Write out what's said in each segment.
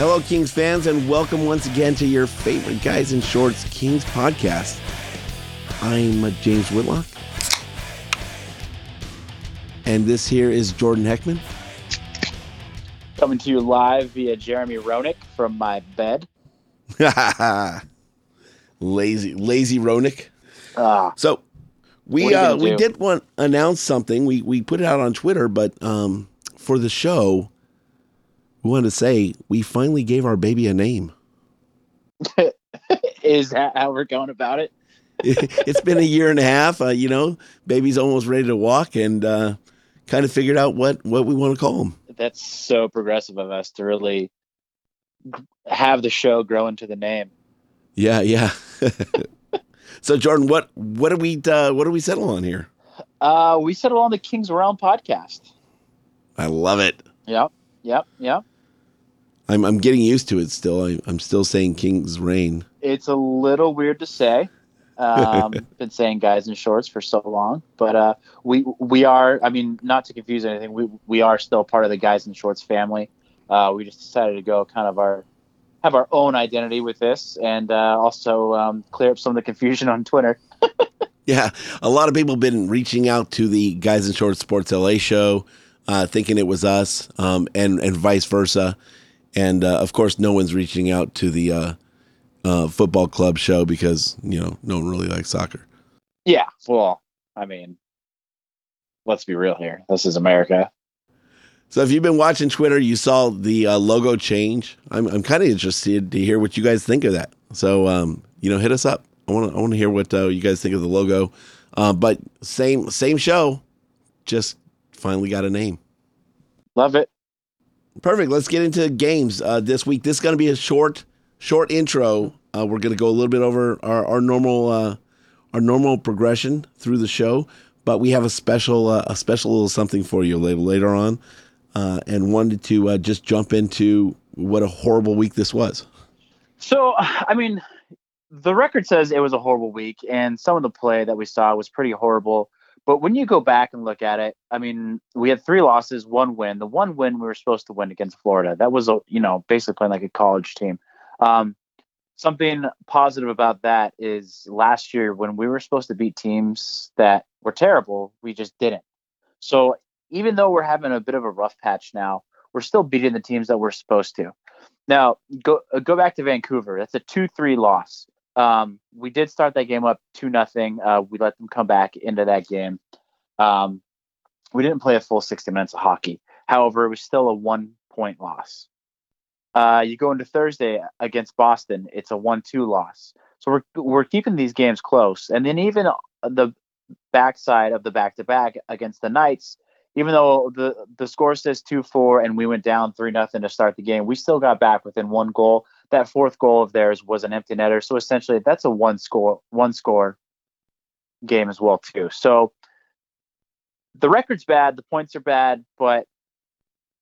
Hello, Kings fans, and welcome once again to your favorite Guys in Shorts Kings podcast. I'm James Whitlock, and this here is Jordan Heckman. Coming to you live via Jeremy Roenick from my bed. lazy, lazy Roenick. Ah, So we What are you uh, we do? did want announce something. We we put it out on Twitter, but um, for the show, we wanted to say we finally gave our baby a name. is that how we're going about it? it's been a year and a half. Uh, you know, baby's almost ready to walk, and uh, kind of figured out what what we want to call him. That's so progressive of us to really have the show grow into the name. Yeah, yeah. so Jordan, what what do we uh, what do we settle on here? Uh, we settle on the King's Realm podcast. I love it. Yep, yep, yep. I'm I'm getting used to it still. I, I'm still saying King's Reign. It's a little weird to say. Um, been saying guys in shorts for so long, but uh, we we are. I mean, not to confuse anything, we we are still part of the guys in shorts family. Uh, we just decided to go kind of our have our own identity with this, and uh, also um, clear up some of the confusion on Twitter. Yeah, a lot of people have been reaching out to the Guys in shorts Sports LA show, uh, thinking it was us, um, and and vice versa. And uh, of course, no one's reaching out to the uh, uh, football club show because you know no one really likes soccer. Yeah, well, I mean, let's be real here. This is America. So if you've been watching Twitter, you saw the uh, logo change. I'm I'm kind of interested to hear what you guys think of that. So um, you know, hit us up. I want to I want to hear what uh, you guys think of the logo. Uh, but same same show, just finally got a name. Love it. Perfect. Let's get into games uh, this week. This is going to be a short, short intro. Uh, we're going to go a little bit over our, our normal, uh, our normal progression through the show, but we have a special, uh, a special little something for you later, later on, uh, and wanted to uh, just jump into what a horrible week this was. So, I mean, the record says it was a horrible week, and some of the play that we saw was pretty horrible. But when you go back and look at it, I mean, we had three losses, one win. The one win we were supposed to win against Florida. That was, a you know, basically playing like a college team. Um, something positive about that is last year when we were supposed to beat teams that were terrible, we just didn't. So even though we're having a bit of a rough patch now, we're still beating the teams that we're supposed to. Now, go uh, go back to Vancouver. That's a two-three loss. Um, we did start that game up two nothing. Uh, we let them come back into that game. Um, we didn't play a full sixty minutes of hockey. However, it was still a one-point loss. Uh, you go into Thursday against Boston. It's a one-two loss. So we're we're keeping these games close, and then even the backside of the back-to-back against the Knights, even though the the score says two four and we went down three nothing to start the game, we still got back within one goal. That fourth goal of theirs was an empty netter, so essentially that's a one score one score game as well too. So the record's bad, the points are bad, but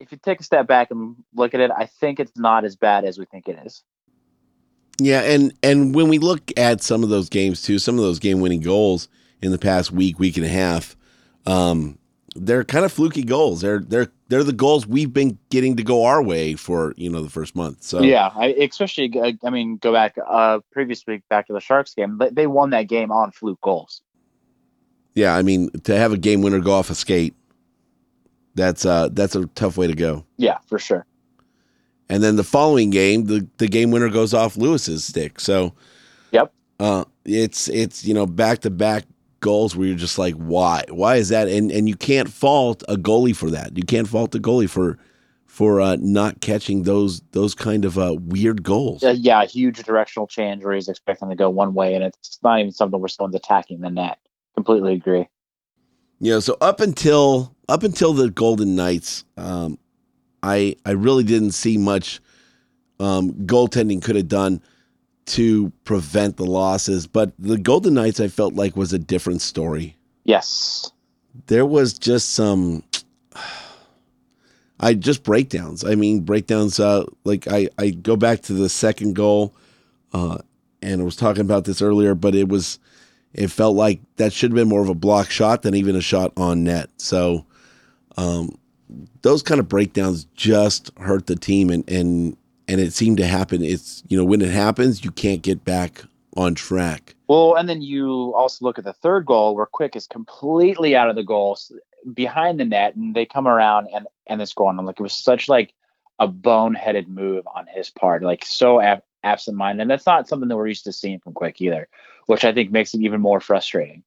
if you take a step back and look at it, I think it's not as bad as we think it is. Yeah, and and when we look at some of those games too, some of those game-winning goals in the past week, week and a half, um, they're kind of fluky goals. They're they're they're the goals we've been getting to go our way for you know the first month. So Yeah, I, especially uh, I mean, go back uh previous week back to the Sharks game. They, they won that game on fluke goals. Yeah, I mean, to have a game winner go off a skate, that's uh that's a tough way to go. Yeah, for sure. And then the following game, the, the game winner goes off Lewis's stick. So Yep. uh it's it's you know back to back goals where you're just like why? Why is that? And and you can't fault a goalie for that. You can't fault the goalie for for uh not catching those those kind of uh weird goals. Uh, yeah, huge directional change where he's expecting to go one way, and it's not even something where someone's attacking the net. Completely agree. know so up until up until the golden knights um i i really didn't see much um goaltending could have done to prevent the losses but the golden knights i felt like was a different story Yes. there was just some I just breakdowns. I mean breakdowns uh like I I go back to the second goal uh and I was talking about this earlier but it was it felt like that should have been more of a block shot than even a shot on net. So um those kind of breakdowns just hurt the team and and and it seemed to happen it's you know when it happens you can't get back on track. Well, and then you also look at the third goal where Quick is completely out of the goal behind the net, and they come around and and they score on him. Like it was such like a boneheaded move on his part, like so ab- absent-minded. And that's not something that we're used to seeing from Quick either, which I think makes it even more frustrating.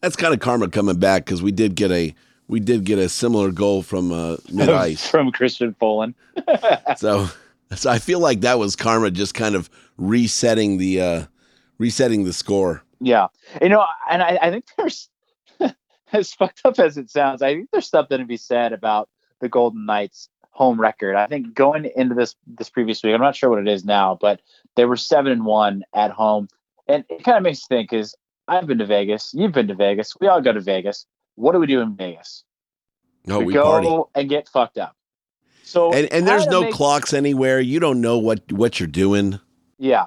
That's kind of karma coming back because we did get a we did get a similar goal from uh, mid ice. from Christian Folin. so so I feel like that was karma just kind of resetting the uh, resetting the score. Yeah, you know, and I, I think there's as fucked up as it sounds, I think there's something to be said about the Golden Knights home record. I think going into this this previous week, I'm not sure what it is now, but they were seven and one at home, and it kind of makes you think: is I've been to Vegas, you've been to Vegas, we all go to Vegas. What do we do in Vegas? No, we, we go party. and get fucked up. So And and there's no makes- clocks anywhere. You don't know what what you're doing. Yeah.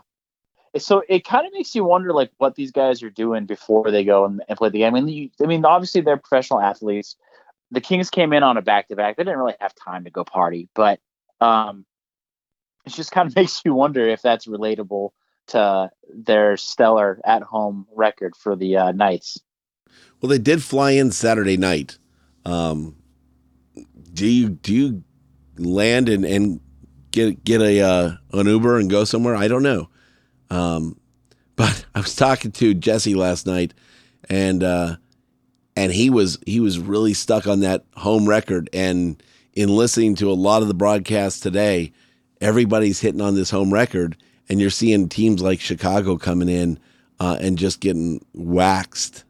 So it kind of makes you wonder, like, what these guys are doing before they go and, and play the game. I mean, you, I mean, obviously they're professional athletes. The Kings came in on a back to back. They didn't really have time to go party, but um, it just kind of makes you wonder if that's relatable to their stellar at home record for the uh, Knights. Well, they did fly in Saturday night. Um, do you do you land and, and get get a uh, an Uber and go somewhere? I don't know. Um, but I was talking to Jesse last night, and uh, and he was he was really stuck on that home record. And in listening to a lot of the broadcasts today, everybody's hitting on this home record, and you're seeing teams like Chicago coming in uh, and just getting waxed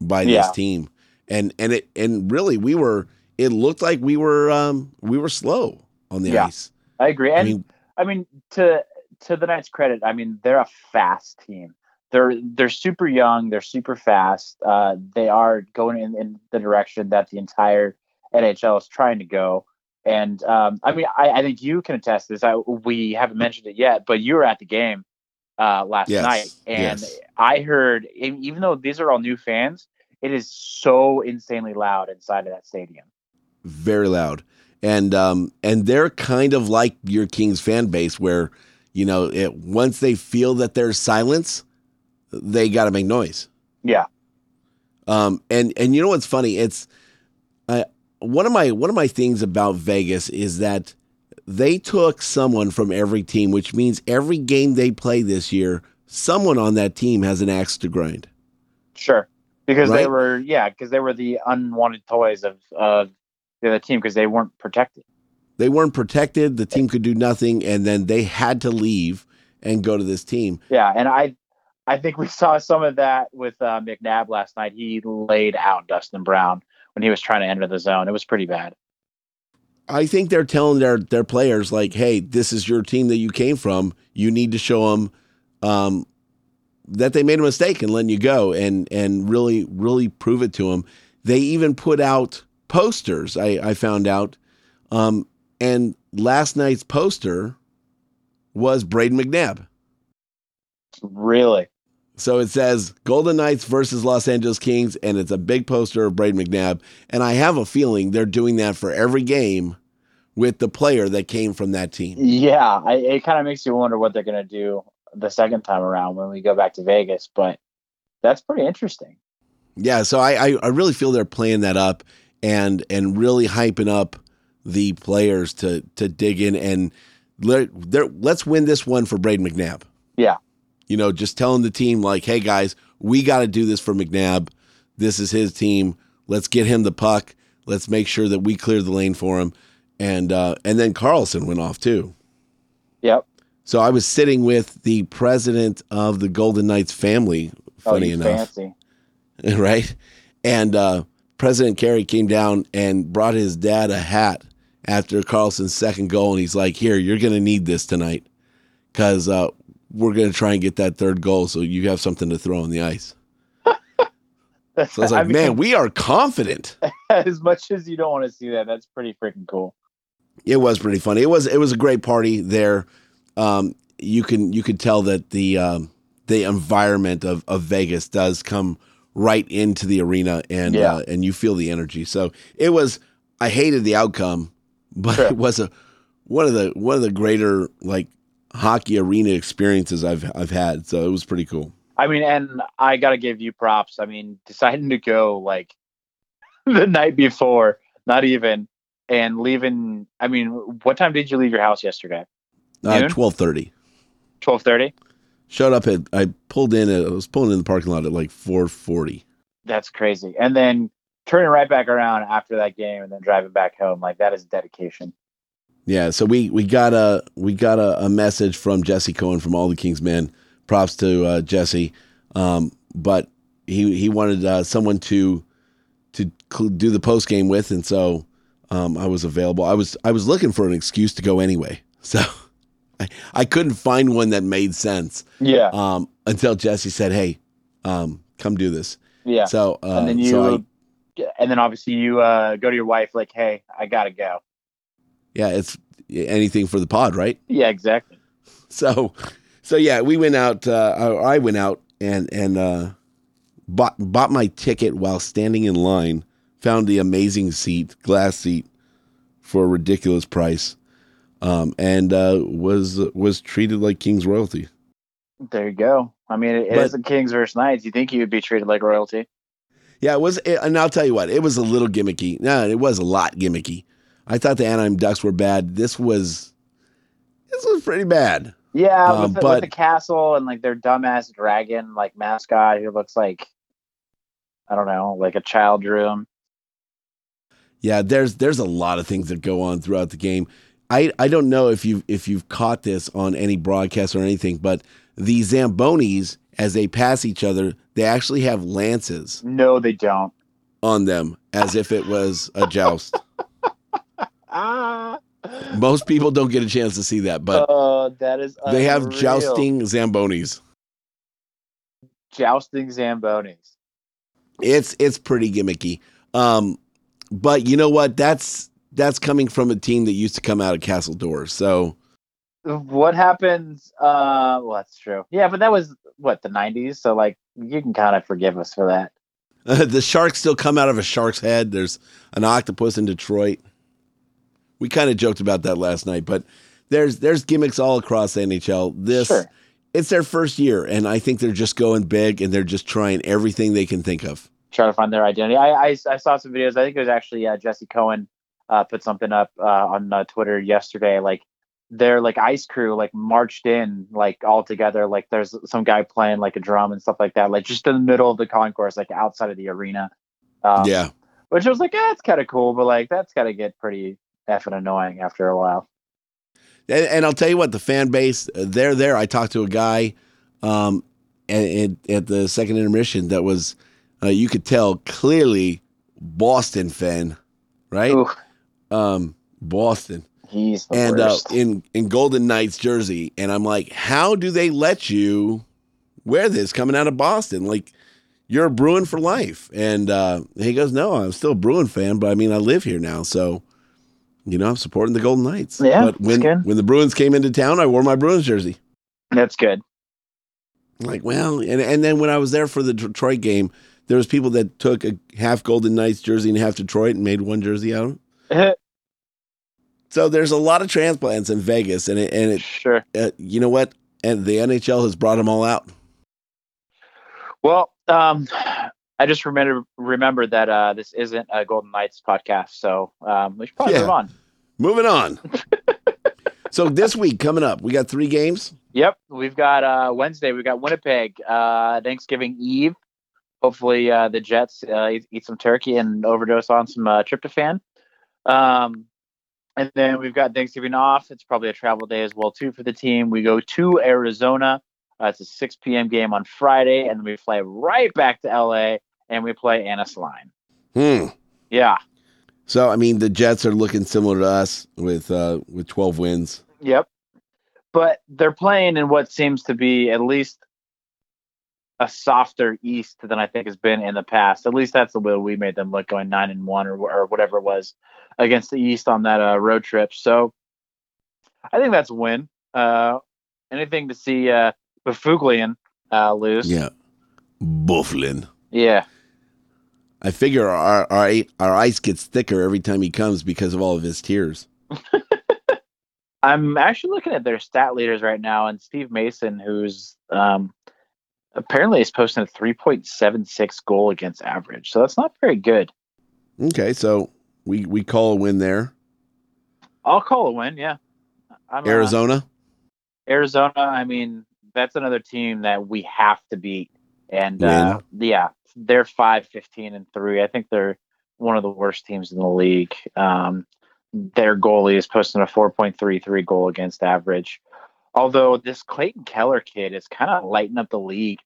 by this Yeah. team. And and it and really we were it looked like we were um we were slow on the Yeah. ice. I agree. And I mean I mean, to to the Knights' credit, I mean they're a fast team. They're they're super young. They're super fast. Uh, they are going in, in the direction that the entire NHL is trying to go. And um, I mean, I, I think you can attest to this. I, we haven't mentioned it yet, but you were at the game uh, last Yes, night, and yes. I heard, even though these are all new fans, it is so insanely loud inside of that stadium. Very loud. And um and they're kind of like your Kings fan base where you know, it once they feel that there's silence, they got to make noise. Yeah, Um, and and you know what's funny? It's uh, one of my one of my things about Vegas is that they took someone from every team, which means every game they play this year, someone on that team has an axe to grind. Sure, because they were yeah, because they were the unwanted toys of of the other team because they weren't protected. They weren't protected. The team could do nothing, and then they had to leave and go to this team. Yeah, and I I think we saw some of that with uh, McNabb last night. He laid out Dustin Brown when he was trying to enter the zone. It was pretty bad. I think they're telling their their players like, "Hey, this is your team that you came from. You need to show them um, that they made a mistake and letting you go, and and really really prove it to them." They even put out posters. I, I found out, um, and last night's poster was Brayden McNabb. Really, So it says Golden Knights versus Los Angeles Kings, and it's a big poster of Brayden McNabb. And I have a feeling they're doing that for every game with the player that came from that team. yeah. I, it kind of makes you wonder what they're gonna do the second time around when we go back to Vegas. But that's pretty interesting. Yeah, so I, I I really feel they're playing that up and and really hyping up the players to to dig in and let, let's win this one for Brayden McNabb. Yeah. You know, just telling the team like, hey guys, we got to do this for McNabb. This is his team. Let's get him the puck. Let's make sure that we clear the lane for him. And uh, and then Karlsson went off too. Yep. So I was sitting with the president of the Golden Knights family. Oh, Funny you enough, fancy. right? And uh, President Kerry came down and brought his dad a hat after Karlsson's second goal, and he's like, "Here, you're going to need this tonight because uh, we're going to try and get that third goal, so you have something to throw on the ice." So I was like, mean, "Man, we are confident." as much as you don't want to see that, that's pretty freaking cool. It was pretty funny. It was it was a great party there. Um, you can you could tell that the um, the environment of, of Vegas does come right into the arena and Yeah. uh, and you feel the energy. So it was. I hated the outcome, but Sure. it was a one of the one of the greater like hockey arena experiences I've I've had. So it was pretty cool. I mean, and I got to give you props. I mean, deciding to go like the night before, not even, and leaving. I mean, what time did you leave your house yesterday? Uh? Twelve thirty. Twelve thirty. Showed up at I pulled in. At, I was pulling in the parking lot at like four forty. That's crazy. And then turning right back around after that game, and then driving back home. Like that is dedication. Yeah, so we we got a we got a, a message from Jesse Cohen from All the King's Men. Props to uh, Jesse, um, but he he wanted uh, someone to to do the post game with, and so um, I was available. I was I was looking for an excuse to go anyway, so I, I couldn't find one that made sense Yeah. um, until Jesse said, "Hey, um, come do this." yeah. So uh, and then you, so I, and then obviously you uh, go to your wife like, "Hey, I gotta go." yeah, it's anything for the pod, right? Yeah, exactly. so so yeah we went out uh i went out and and uh bought bought my ticket while standing in line found the amazing seat glass seat for a ridiculous price um and uh was was treated like king's royalty There you go. I mean, it, it But- is the Kings versus Knights. You think you would be treated like royalty? yeah it was it, and i'll tell you what it was a little gimmicky no it was a lot gimmicky i thought the anaheim ducks were bad this was this was pretty bad Yeah, Um, with, the, but- with the castle and like their dumbass dragon like mascot who looks like I don't know, like a child him. Yeah, there's there's a lot of things that go on throughout the game. I, I don't know if you if you've caught this on any broadcast or anything, but the Zambonis as they pass each other, they actually have lances No, they don't. on them as if it was a joust. Ah, Most people don't get a chance to see that, but oh, that is they have jousting Zambonis. jousting zambonis. It's it's pretty gimmicky. Um, but you know what? That's that's coming from a team that used to come out of Castle Doors. So What happens? Uh, well, that's true. Yeah, but that was what the '90s, so like you can kind of forgive us for that. the sharks still come out of a shark's head. There's an octopus in Detroit. We kind of joked about that last night, but there's there's gimmicks all across the NHL. This Sure. it's their first year, and I think they're just going big and they're just trying everything they can think of. try to find their identity. I, I, I saw some videos. I think it was actually uh, Jesse Cohen uh, put something up uh, on uh, Twitter yesterday. Like their like ice crew like marched in like all together. Like there's some guy playing like a drum and stuff like that. Like just in the middle of the concourse, like outside of the arena. Um, yeah, Which was like, yeah, it's kind of cool, but like that's got to get pretty effing annoying after a while. and, and I'll tell you what, the fan base uh, they're there. I talked to a guy um, at, at, at the second intermission that was uh, you could tell clearly Boston fan, right? Ooh, Um, Boston. he's the and uh, in in Golden Knights jersey, and I'm like, how do they let you wear this coming out of Boston? Like, you're a Bruin for life. And uh, he goes, no, I'm still a Bruin fan, but I mean, I live here now, so you know, I'm supporting the Golden Knights. Yeah, but when that's good. when the Bruins came into town, I wore my Bruins jersey. that's good. Like, well, and and then when I was there for the Detroit game, there was people that took a half Golden Knights jersey and half Detroit and made one jersey out. of it. So there's a lot of transplants in Vegas, and it, and it sure. uh, you know what? And the NHL has brought them all out. Well, um, I just remember remember that uh, this isn't a Golden Knights podcast, so um, we should probably Yeah. move on. Moving on. so this week coming up, we got three games. Yep, we've got uh, Wednesday. We've got Winnipeg, uh, Thanksgiving Eve. Hopefully, uh, the Jets uh, eat, eat some turkey and overdose on some uh, tryptophan. Um, and then we've got Thanksgiving off. It's probably a travel day as well too for the team. We go to Arizona. Uh, it's a 6 p.m. game on Friday, and then we fly right back to LA and we play Anaheim. Hmm. Yeah. So I mean, the Jets are looking similar to us with uh, with twelve wins. Yep. But they're playing in what seems to be at least a softer East than I think has been in the past. At least that's the way we made them look, going nine and one or or whatever it was against the East on that uh, road trip. So I think that's a win. Uh, anything to see uh, Byfuglien uh, lose? Yeah, Byfuglien. Yeah. I figure our, our our ice gets thicker every time he comes because of all of his tears. I'm actually looking at their stat leaders right now, and Steve Mason, who's um, apparently is posting a 3.76 goal against average. So that's not very good. Okay, so we we call a win there. I'll call a win. Yeah, I'm, Arizona. Arizona. I mean, that's another team that we have to beat, and uh, yeah, they're five, 15, and three. I think they're one of the worst teams in the league. Um, their goalie is posting a 4.33 goal against average. Although this Clayton Keller kid is kind of lighting up the league.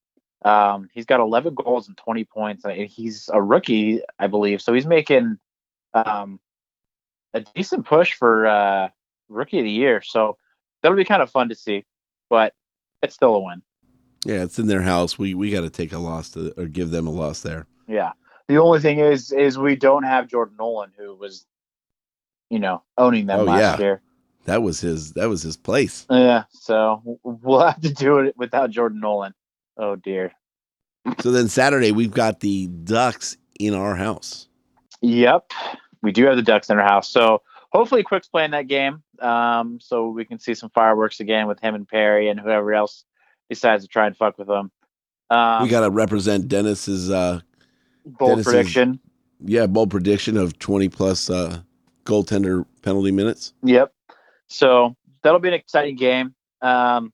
Um, he's got 11 goals and 20 points. and He's a rookie, I believe, so he's making um, a decent push for uh, rookie of the year. So that'll be kind of fun to see, but it's still a win. Yeah, it's in their house. We we got to take a loss to or give them a loss there. Yeah. The only thing is, is we don't have Jordan Nolan, who was, you know, owning them Oh, last yeah. year. That was his that was his place. Yeah. So we'll have to do it without Jordan Nolan. Oh dear. So then Saturday we've got the Ducks in our house. Yep. We do have the Ducks in our house. So hopefully Quick's playing that game. Um, so we can see some fireworks again with him and Perry and whoever else decides to try and fuck with them. Um, we got to represent Dennis's uh bold Dennis's- prediction. yeah bold prediction of 20 plus uh goaltender penalty minutes. Yep. So that'll be an exciting game. Um,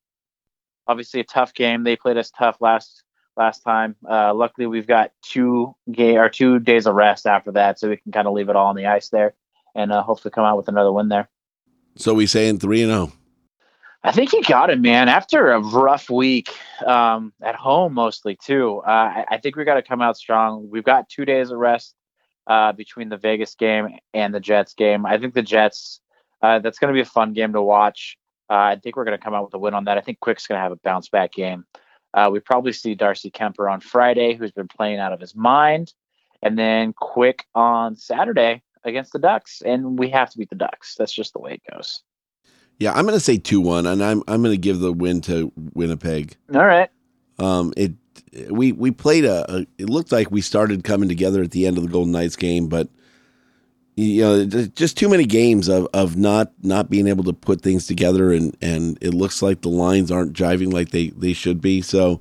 obviously a tough game. They played us tough last last time. Uh, luckily, we've got two game or two days of rest after that, so we can kind of leave it all on the ice there, and uh, hopefully come out with another win there. So we saying 3 and oh. 0. I think you got it, man. After a rough week um, at home, mostly too. Uh, I, I think we got to come out strong. We've got two days of rest uh, between the Vegas game and the Jets game. I think the Jets. Uh, that's going to be a fun game to watch. Uh, I think we're going to come out with a win on that. I think Quick's going to have a bounce back game. Uh, we probably see Darcy Kuemper on Friday, who's been playing out of his mind, and then Quick on Saturday against the Ducks. And we have to beat the Ducks. That's just the way it goes. Yeah, I'm going to say 2-1 and I'm I'm going to give the win to Winnipeg. All right. Um it we we played a, a it looked like we started coming together at the end of the Golden Knights game, but you know, just too many games of, of not not being able to put things together and and it looks like the lines aren't jiving like they they should be. So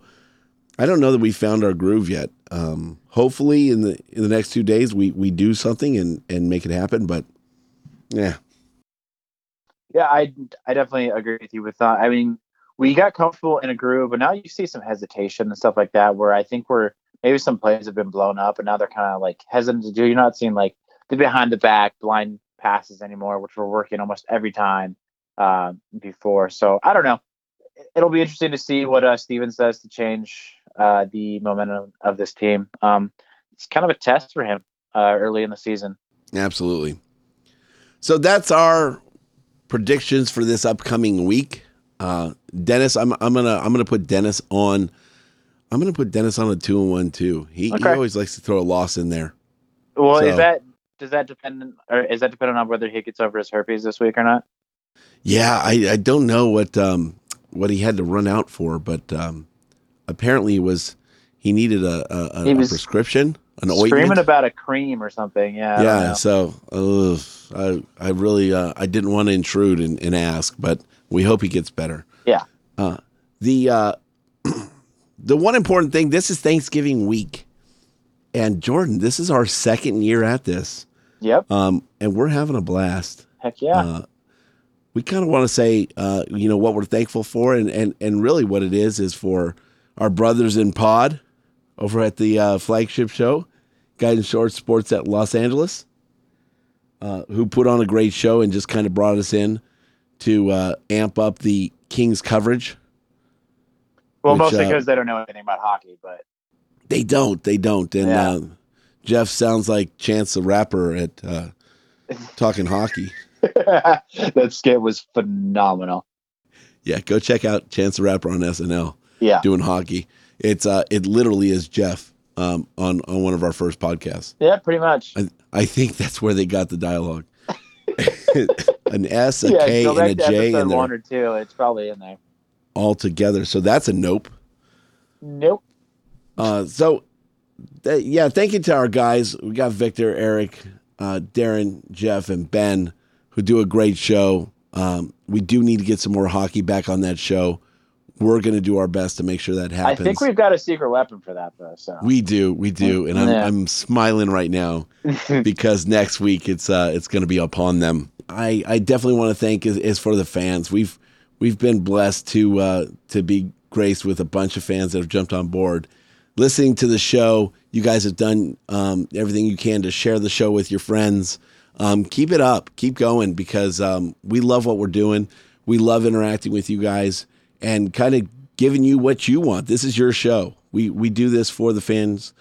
I don't know that we found our groove yet. Um hopefully in the in the next 2 days we we do something and and make it happen, but yeah. Yeah, I I definitely agree with you with that. I mean, we got comfortable in a groove, but now you see some hesitation and stuff like that. Where I think we're maybe some plays have been blown up, and now they're kind of like hesitant to do. You're not seeing like the behind the back blind passes anymore, which we're working almost every time uh, before. So I don't know. It'll be interesting to see what uh, Steven says to change uh, the momentum of this team. Um, it's kind of a test for him uh, early in the season. Absolutely. So that's our predictions for this upcoming week. Uh, Dennis, I'm I'm gonna I'm gonna put Dennis on. I'm gonna put Dennis on a two and one too. He, he always likes to throw a loss in there. Well, So- is that does that depend or is that dependent on whether he gets over his herpes this week or not? Yeah, I, I don't know what um what he had to run out for, but um apparently it was he needed a a, a, He a prescription, an Screaming ointment. about a cream or something. Yeah. Yeah, so ugh, I I really uh, I didn't want to intrude and, and ask, but we hope he gets better. Yeah. Uh, the uh, the one important thing this is Thanksgiving week, and Jordan, this is our second year at this, Yep. um, and we're having a blast. Heck yeah. Uh, we kind of want to say, uh, you know, what we're thankful for, and, and and really what it is is for our brothers in Pod over at the uh, flagship show, Guys in Shorts Sports at Los Angeles, uh, who put on a great show and just kind of brought us in to uh, amp up the Kings coverage. well, which, mostly uh, because they don't know anything about hockey, but They don't, they don't, and Yeah. Jeff sounds like Chance the Rapper at uh, talking hockey. that skit was phenomenal. Yeah, go check out Chance the Rapper on SNL. Yeah. doing hockey. It's uh, it literally is Jeff um, on on one of our first podcasts. Yeah, pretty much. I, I think that's where they got the dialogue. An S, a yeah, K, and a J, and one or two. It's probably in there. all together. So that's a nope. Nope. Uh, so, th- yeah, thank you to our guys. We got Victor, Eric, uh, Darren, Jeff, and Ben, who do a great show. Um, we do need to get some more hockey back on that show. We're going to do our best to make sure that happens. I think we've got a secret weapon for that, though. So We do, we do, and I'm Yeah. I'm smiling right now because next week it's uh it's going to be upon them. I I definitely want to thank is, is for the fans. We've we've been blessed to uh to be graced with a bunch of fans that have jumped on board, listening to the show. You guys have done um, everything you can to share the show with your friends. Um, keep it up, keep going because um, we love what we're doing. We love interacting with you guys and kind of giving you what you want. This is your show. We we do this for the fans.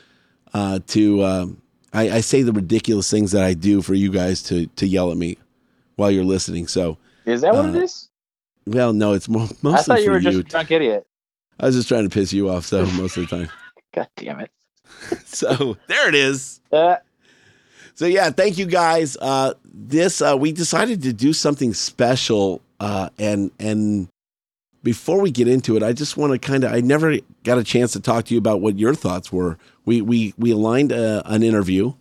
Uh, to um, I, I say the ridiculous things that I do for you guys to to yell at me while you're listening. So is that what Uh, it is? well, no, it's mo- mostly I thought you were just a drunk idiot. I was just trying to piss you off. So most of the time. God damn it. So there it is. Uh, So yeah, thank you guys. Uh, this uh, we decided to do something special, uh, and and before we get into it, I just want to kind of I never got a chance to talk to you about what your thoughts were. We we we aligned a, an interview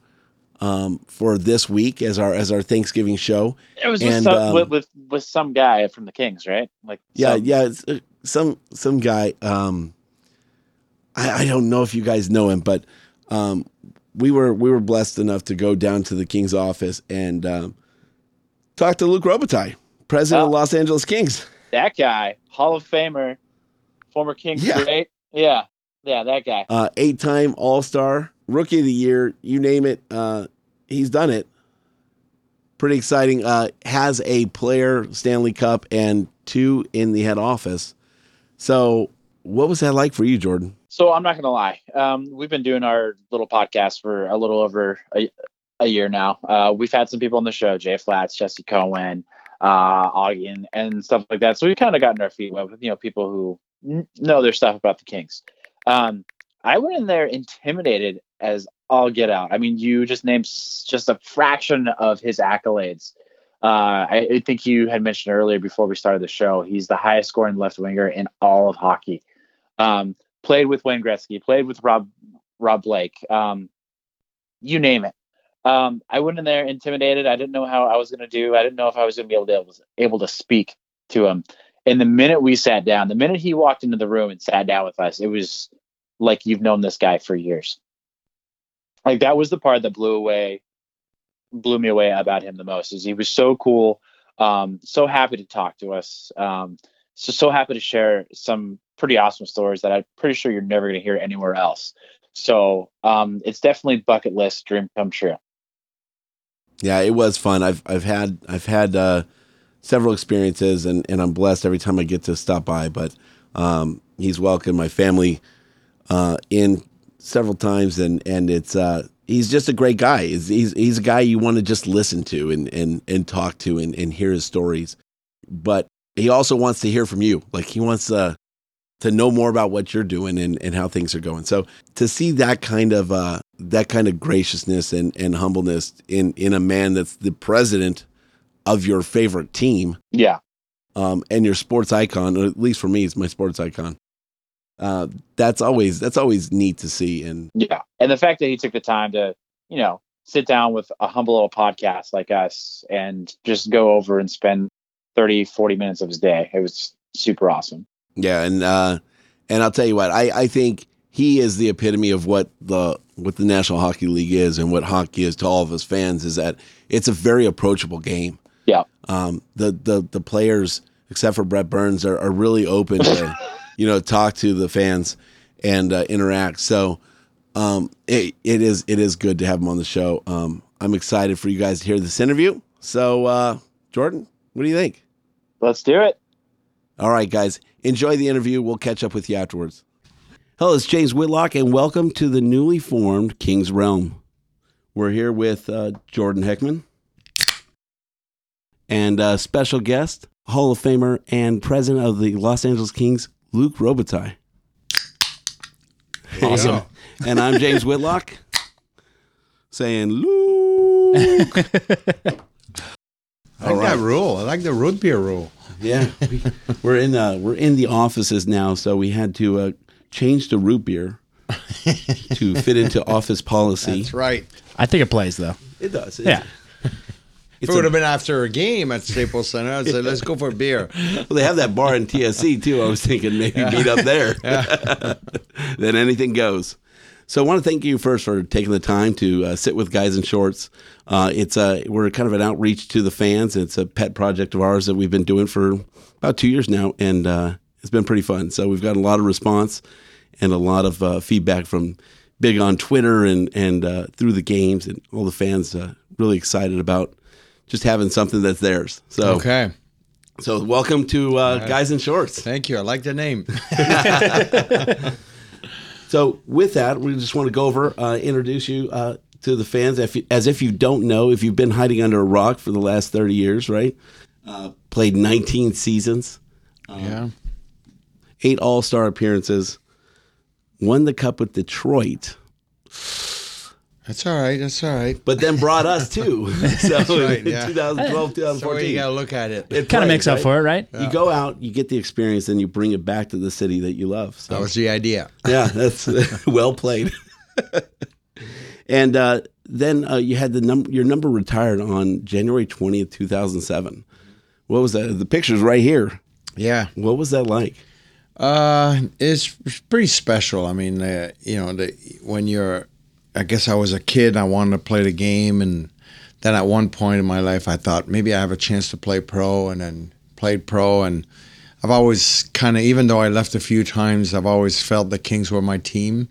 um, for this week as our as our Thanksgiving show. it was with some, um, with, with with some guy from the Kings, right? Like Yeah, some- yeah, uh, some some guy. Um, I, I don't know if you guys know him, but um, we were we were blessed enough to go down to the King's office and um, talk to Luc Robitaille, president of Oh. Los Angeles Kings. that guy, Hall of Famer, former Kings Yeah. great. Yeah, yeah, that guy. Uh, eight-time All-Star, Rookie of the Year, you name it. Uh, he's done it. Pretty exciting. Uh, has a player Stanley Cup and two in the head office. So, what was that like for you, Jordan? So I'm not gonna lie. Um, we've been doing our little podcast for a little over a, a year now. Uh, we've had some people on the show: Jay Flats, Jesse Cohen, uh, Augie, and, and stuff like that. So we've kind of gotten our feet wet with you know people who know their stuff about the Kings. Um, I went in there intimidated as all get out. I mean, you just named just a fraction of his accolades. Uh, I, I think you had mentioned earlier before we started the show, he's the highest scoring left winger in all of hockey. Um, played with Wayne Gretzky, played with Rob Rob Blake, um, you name it. Um, I went in there intimidated. I didn't know how I was going to do. I didn't know if I was going to be able to able, to speak to him. And the minute we sat down, the minute he walked into the room and sat down with us, it was like you've known this guy for years. Like that was the part that blew away, blew me away about him the most. Is he was so cool, um, so happy to talk to us, um, so so happy to share some pretty awesome stories that I'm pretty sure you're never going to hear anywhere else. So um, it's definitely bucket list dream come true. Yeah, it was fun. I've I've had I've had uh, several experiences, and, and I'm blessed every time I get to stop by. But um, he's welcomed my family uh, in several times, and and it's uh, he's just a great guy. He's he's, he's a guy you want to just listen to and and and talk to and, and hear his stories. But he also wants to hear from you. Like he wants uh, to know more about what you're doing and, and how things are going. So to see that kind of uh, that kind of graciousness and, and humbleness in in a man that's the president of your favorite team Yeah, um, and your sports icon, or at least for me, it's my sports icon. Uh, that's always that's always neat to see. And yeah, and the fact that he took the time to, you know, sit down with a humble little podcast like us and just go over and spend 30, 40 minutes of his day, it was super awesome. Yeah, and uh, and I'll tell you what, I I think he is the epitome of what the what the National Hockey League is and what hockey is to all of us fans. Is that it's a very approachable game. Yeah. Um, the the the players, except for Brent Burns, are, are really open to you know talk to the fans and uh, interact. So um, it, it is it is good to have him on the show. Um, I'm excited for you guys to hear this interview. So uh, Jordan, what do you think? Let's do it. All right, guys, enjoy the interview. We'll catch up with you afterwards. Hello, it's James Whitlock, and welcome to the newly formed King's Realm. We're here with uh, Jordan Heckman and uh, special guest, Hall of Famer and president of the Los Angeles Kings, Luc Robitaille. Awesome. and I'm James Whitlock saying, Luc. I like that rule. I like the root beer rule. Yeah, we, we're in uh, we're in the offices now, so we had to uh, change the root beer to fit into office policy. That's right. I think it plays though. It does. Yeah. If it would have been after a game at Staples Center, I'd say, let's go for a beer. Well, they have that bar in TSC too. I was thinking maybe meet up there. then anything goes. So I want to thank you first for taking the time to uh, sit with guys in shorts. Uh, it's a we're kind of an outreach to the fans. It's a pet project of ours that we've been doing for about two years now, and uh, it's been pretty fun. So we've got a lot of response and a lot of uh, feedback from big on Twitter and and uh, through the games, and all the fans uh, really excited about just having something that's theirs. So Okay. so welcome to uh, guys in shorts. Thank you. I like the name. So with that, we just want to go over, uh, introduce you uh, to the fans if you, as if you don't know, if you've been hiding under a rock for the last 30 years, right? Uh, played 19 seasons, yeah. eight All Star appearances, won the Cup with Detroit, That's all right. That's all right. but then brought us too. so right, in yeah. 2012, So you got to look at it. it Kind of plays, makes up for it, right? You go out, you get the experience, and you bring it back to the city that you love. So That was the idea. Yeah, that's well played. and uh, then uh, you had the number. Your number retired on January twentieth, two thousand seven. What was that? The picture's right here. Yeah. What was that like? Uh, it's pretty special. I mean, uh, you know, the, when you're, I guess I was a kid, and I wanted to play the game, and then at one point in my life, I thought maybe I have a chance to play pro, and then played pro, and I've always kind of, even though I left a few times, I've always felt the Kings were my team,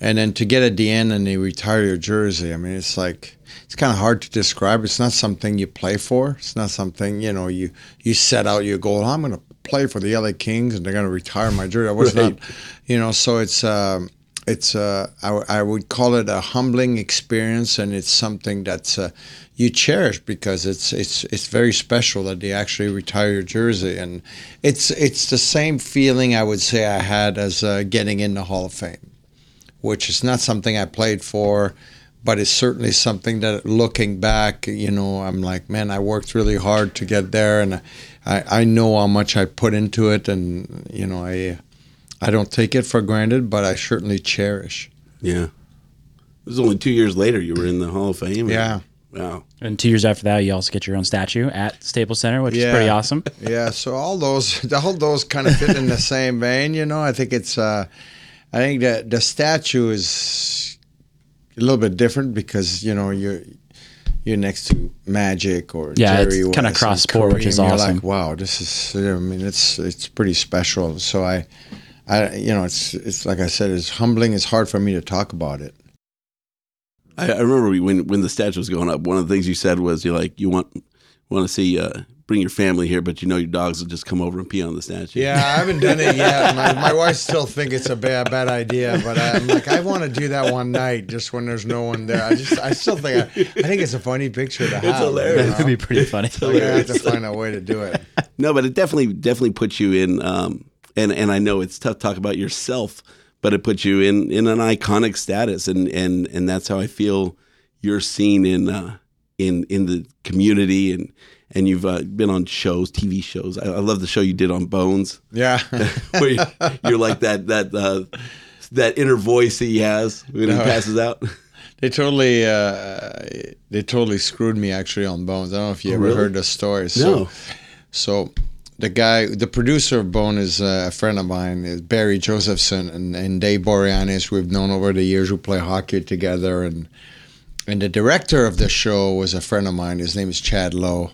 and then to get at the end and they retire your jersey, I mean, it's like it's kind of hard to describe. It's not something you play for. It's not something you know you you set out your goal. I'm going to play for the LA Kings and they're going to retire my jersey. I was Right. not, you know. So it's um, it's uh, I, I would call it a humbling experience, and it's something that's uh, you cherish because it's it's it's very special that they actually retire your jersey, and it's it's the same feeling I would say I had as uh, getting in the Hall of Fame which is not something I played for, but it's certainly something that looking back, you know, I'm like, man, I worked really hard to get there, and I, I know how much I put into it, and you know, I I don't take it for granted, but I certainly cherish. Yeah, it was only two years later you were in the Hall of Fame. Yeah. Wow. And two years after that, you also get your own statue at Staples Center, which is pretty awesome. yeah, so all those all those kind of fit in the same vein, you know. I think it's uh I think that the statue is a little bit different because, you know, you're you're next to Magic or Yeah, it's Jerry kinda cross-sport, which is Kareem. You're awesome. like, wow, this is I mean, it's it's pretty special. So I I you know, it's it's like I said, it's humbling, it's hard for me to talk about it. I, I remember when when the statue was going up. One of the things you said was you like you want want to see uh, bring your family here, but you know your dogs will just come over and pee on the statue. Yeah, I haven't done it yet. My, my wife still think it's a bad bad idea, but I'm like, I want to do that one night, just when there's no one there. I just, I still think, I, I think it's a funny picture to have. It's hilarious. That would be pretty funny. We're have to find a way to do it. No, but it definitely definitely puts you in. Um, and and I know it's tough to talk about yourself, but it puts you in in an iconic status, and and and that's how I feel you're seen in uh, in in the community, and and you've uh, been on shows, TV shows. I, I love the show you did on Bones, Yeah, where you, you're like that that uh, that inner voice that he has when he passes out. they totally, uh, they totally screwed me actually on Bones. I don't know if you ever really? heard the story. So, No. so the guy, the producer of Bone is uh, a friend of mine, is Barry Josephson and, and Dave Boreanaz. We've known over the years. We play hockey together, and and the director of the show was a friend of mine. His name is Chad Lowe,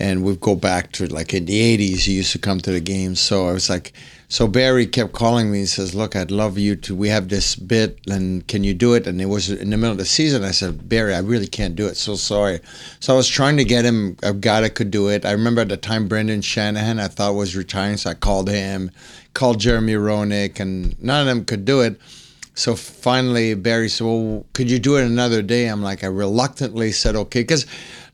and we go back to like in the '80s. He used to come to the games. So I was like, so Barry kept calling me. He says, "Look, I'd love you to. We have this bit, and can you do it?" And it was in the middle of the season. I said, "Barry, I really can't do it. So sorry." So I was trying to get him a guy that could do it. I remember at the time Brendan Shanahan I thought was retiring, so I called him, called Jeremy Roenick, and none of them could do it. So finally, Barry said, "Well, could you do it another day?" I'm like, I reluctantly said, "Okay," because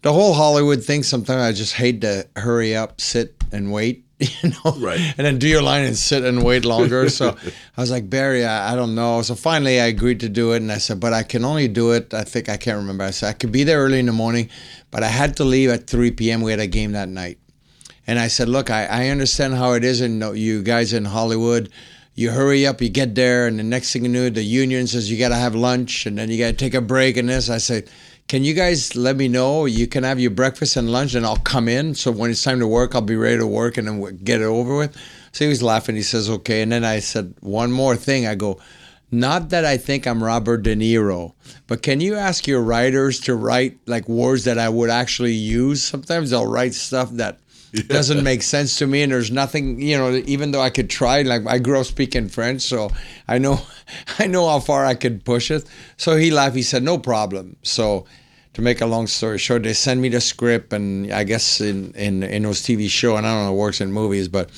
the whole Hollywood thing. Sometimes I just hate to hurry up, sit and wait, you know, Right. and then do your line and sit and wait longer. so I was like, Barry, I, I don't know. So finally, I agreed to do it, and I said, but I can only do it. I think I can't remember. I said I could be there early in the morning, but I had to leave at 3 p.m. We had a game that night. And I said, look, I, I understand how it is in uh, you guys in Hollywood. You hurry up, you get there, and the next thing you know, the union says you got to have lunch, and then you got to take a break. And this, I said, can you guys let me know? You can have your breakfast and lunch, and I'll come in. So when it's time to work, I'll be ready to work, and then get it over with. So he was laughing. He says, okay. And then I said, one more thing. I go, not that I think I'm Robert De Niro, but can you ask your writers to write like words that I would actually use? Sometimes they'll write stuff that doesn't make sense to me, and there's nothing, you know. Even though I could try, like I grew up speaking French, so I know, I know how far I could push it. So he laughed. He said, "No problem." So, to make a long story short, they send me the script, and I guess in in in those TV show, and I don't know, it works in movies, but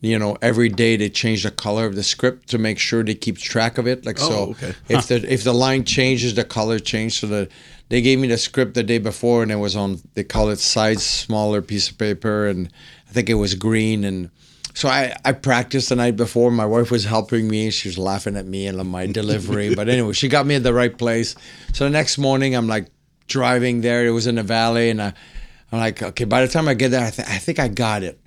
you know, every day they change the color of the script to make sure they keep track of it. Like so, Oh, okay. if the if the line changes, the color changes. So the they gave me the script the day before, and it was on they call it size smaller piece of paper, and I think it was green. And so I I practiced the night before. My wife was helping me. She was laughing at me and my delivery, but anyway, she got me at the right place. So the next morning, I'm like driving there. It was in the valley, and I, I'm like, okay. By the time I get there, I, th- I think I got it.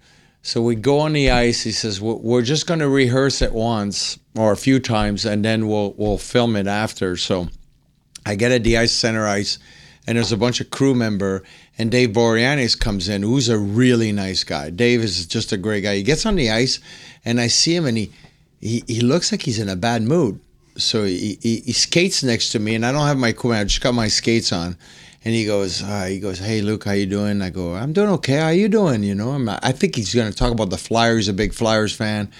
So we go on the ice. He says, "We're we're just going to rehearse it once or a few times, and then we'll we'll film it after." So I get at the ice center ice, and there's a bunch of crew member, and Dave Boreanaz comes in, who's a really nice guy. Dave is just a great guy. He gets on the ice, and I see him, and he he, he looks like he's in a bad mood. So he, he, he skates next to me, and I don't have my equipment. I just got my skates on. And he goes, uh, he goes, hey Luc, how you doing? I go, I'm doing okay. How you doing? You know, I'm, I think he's going to talk about the Flyers. He's a big Flyers fan.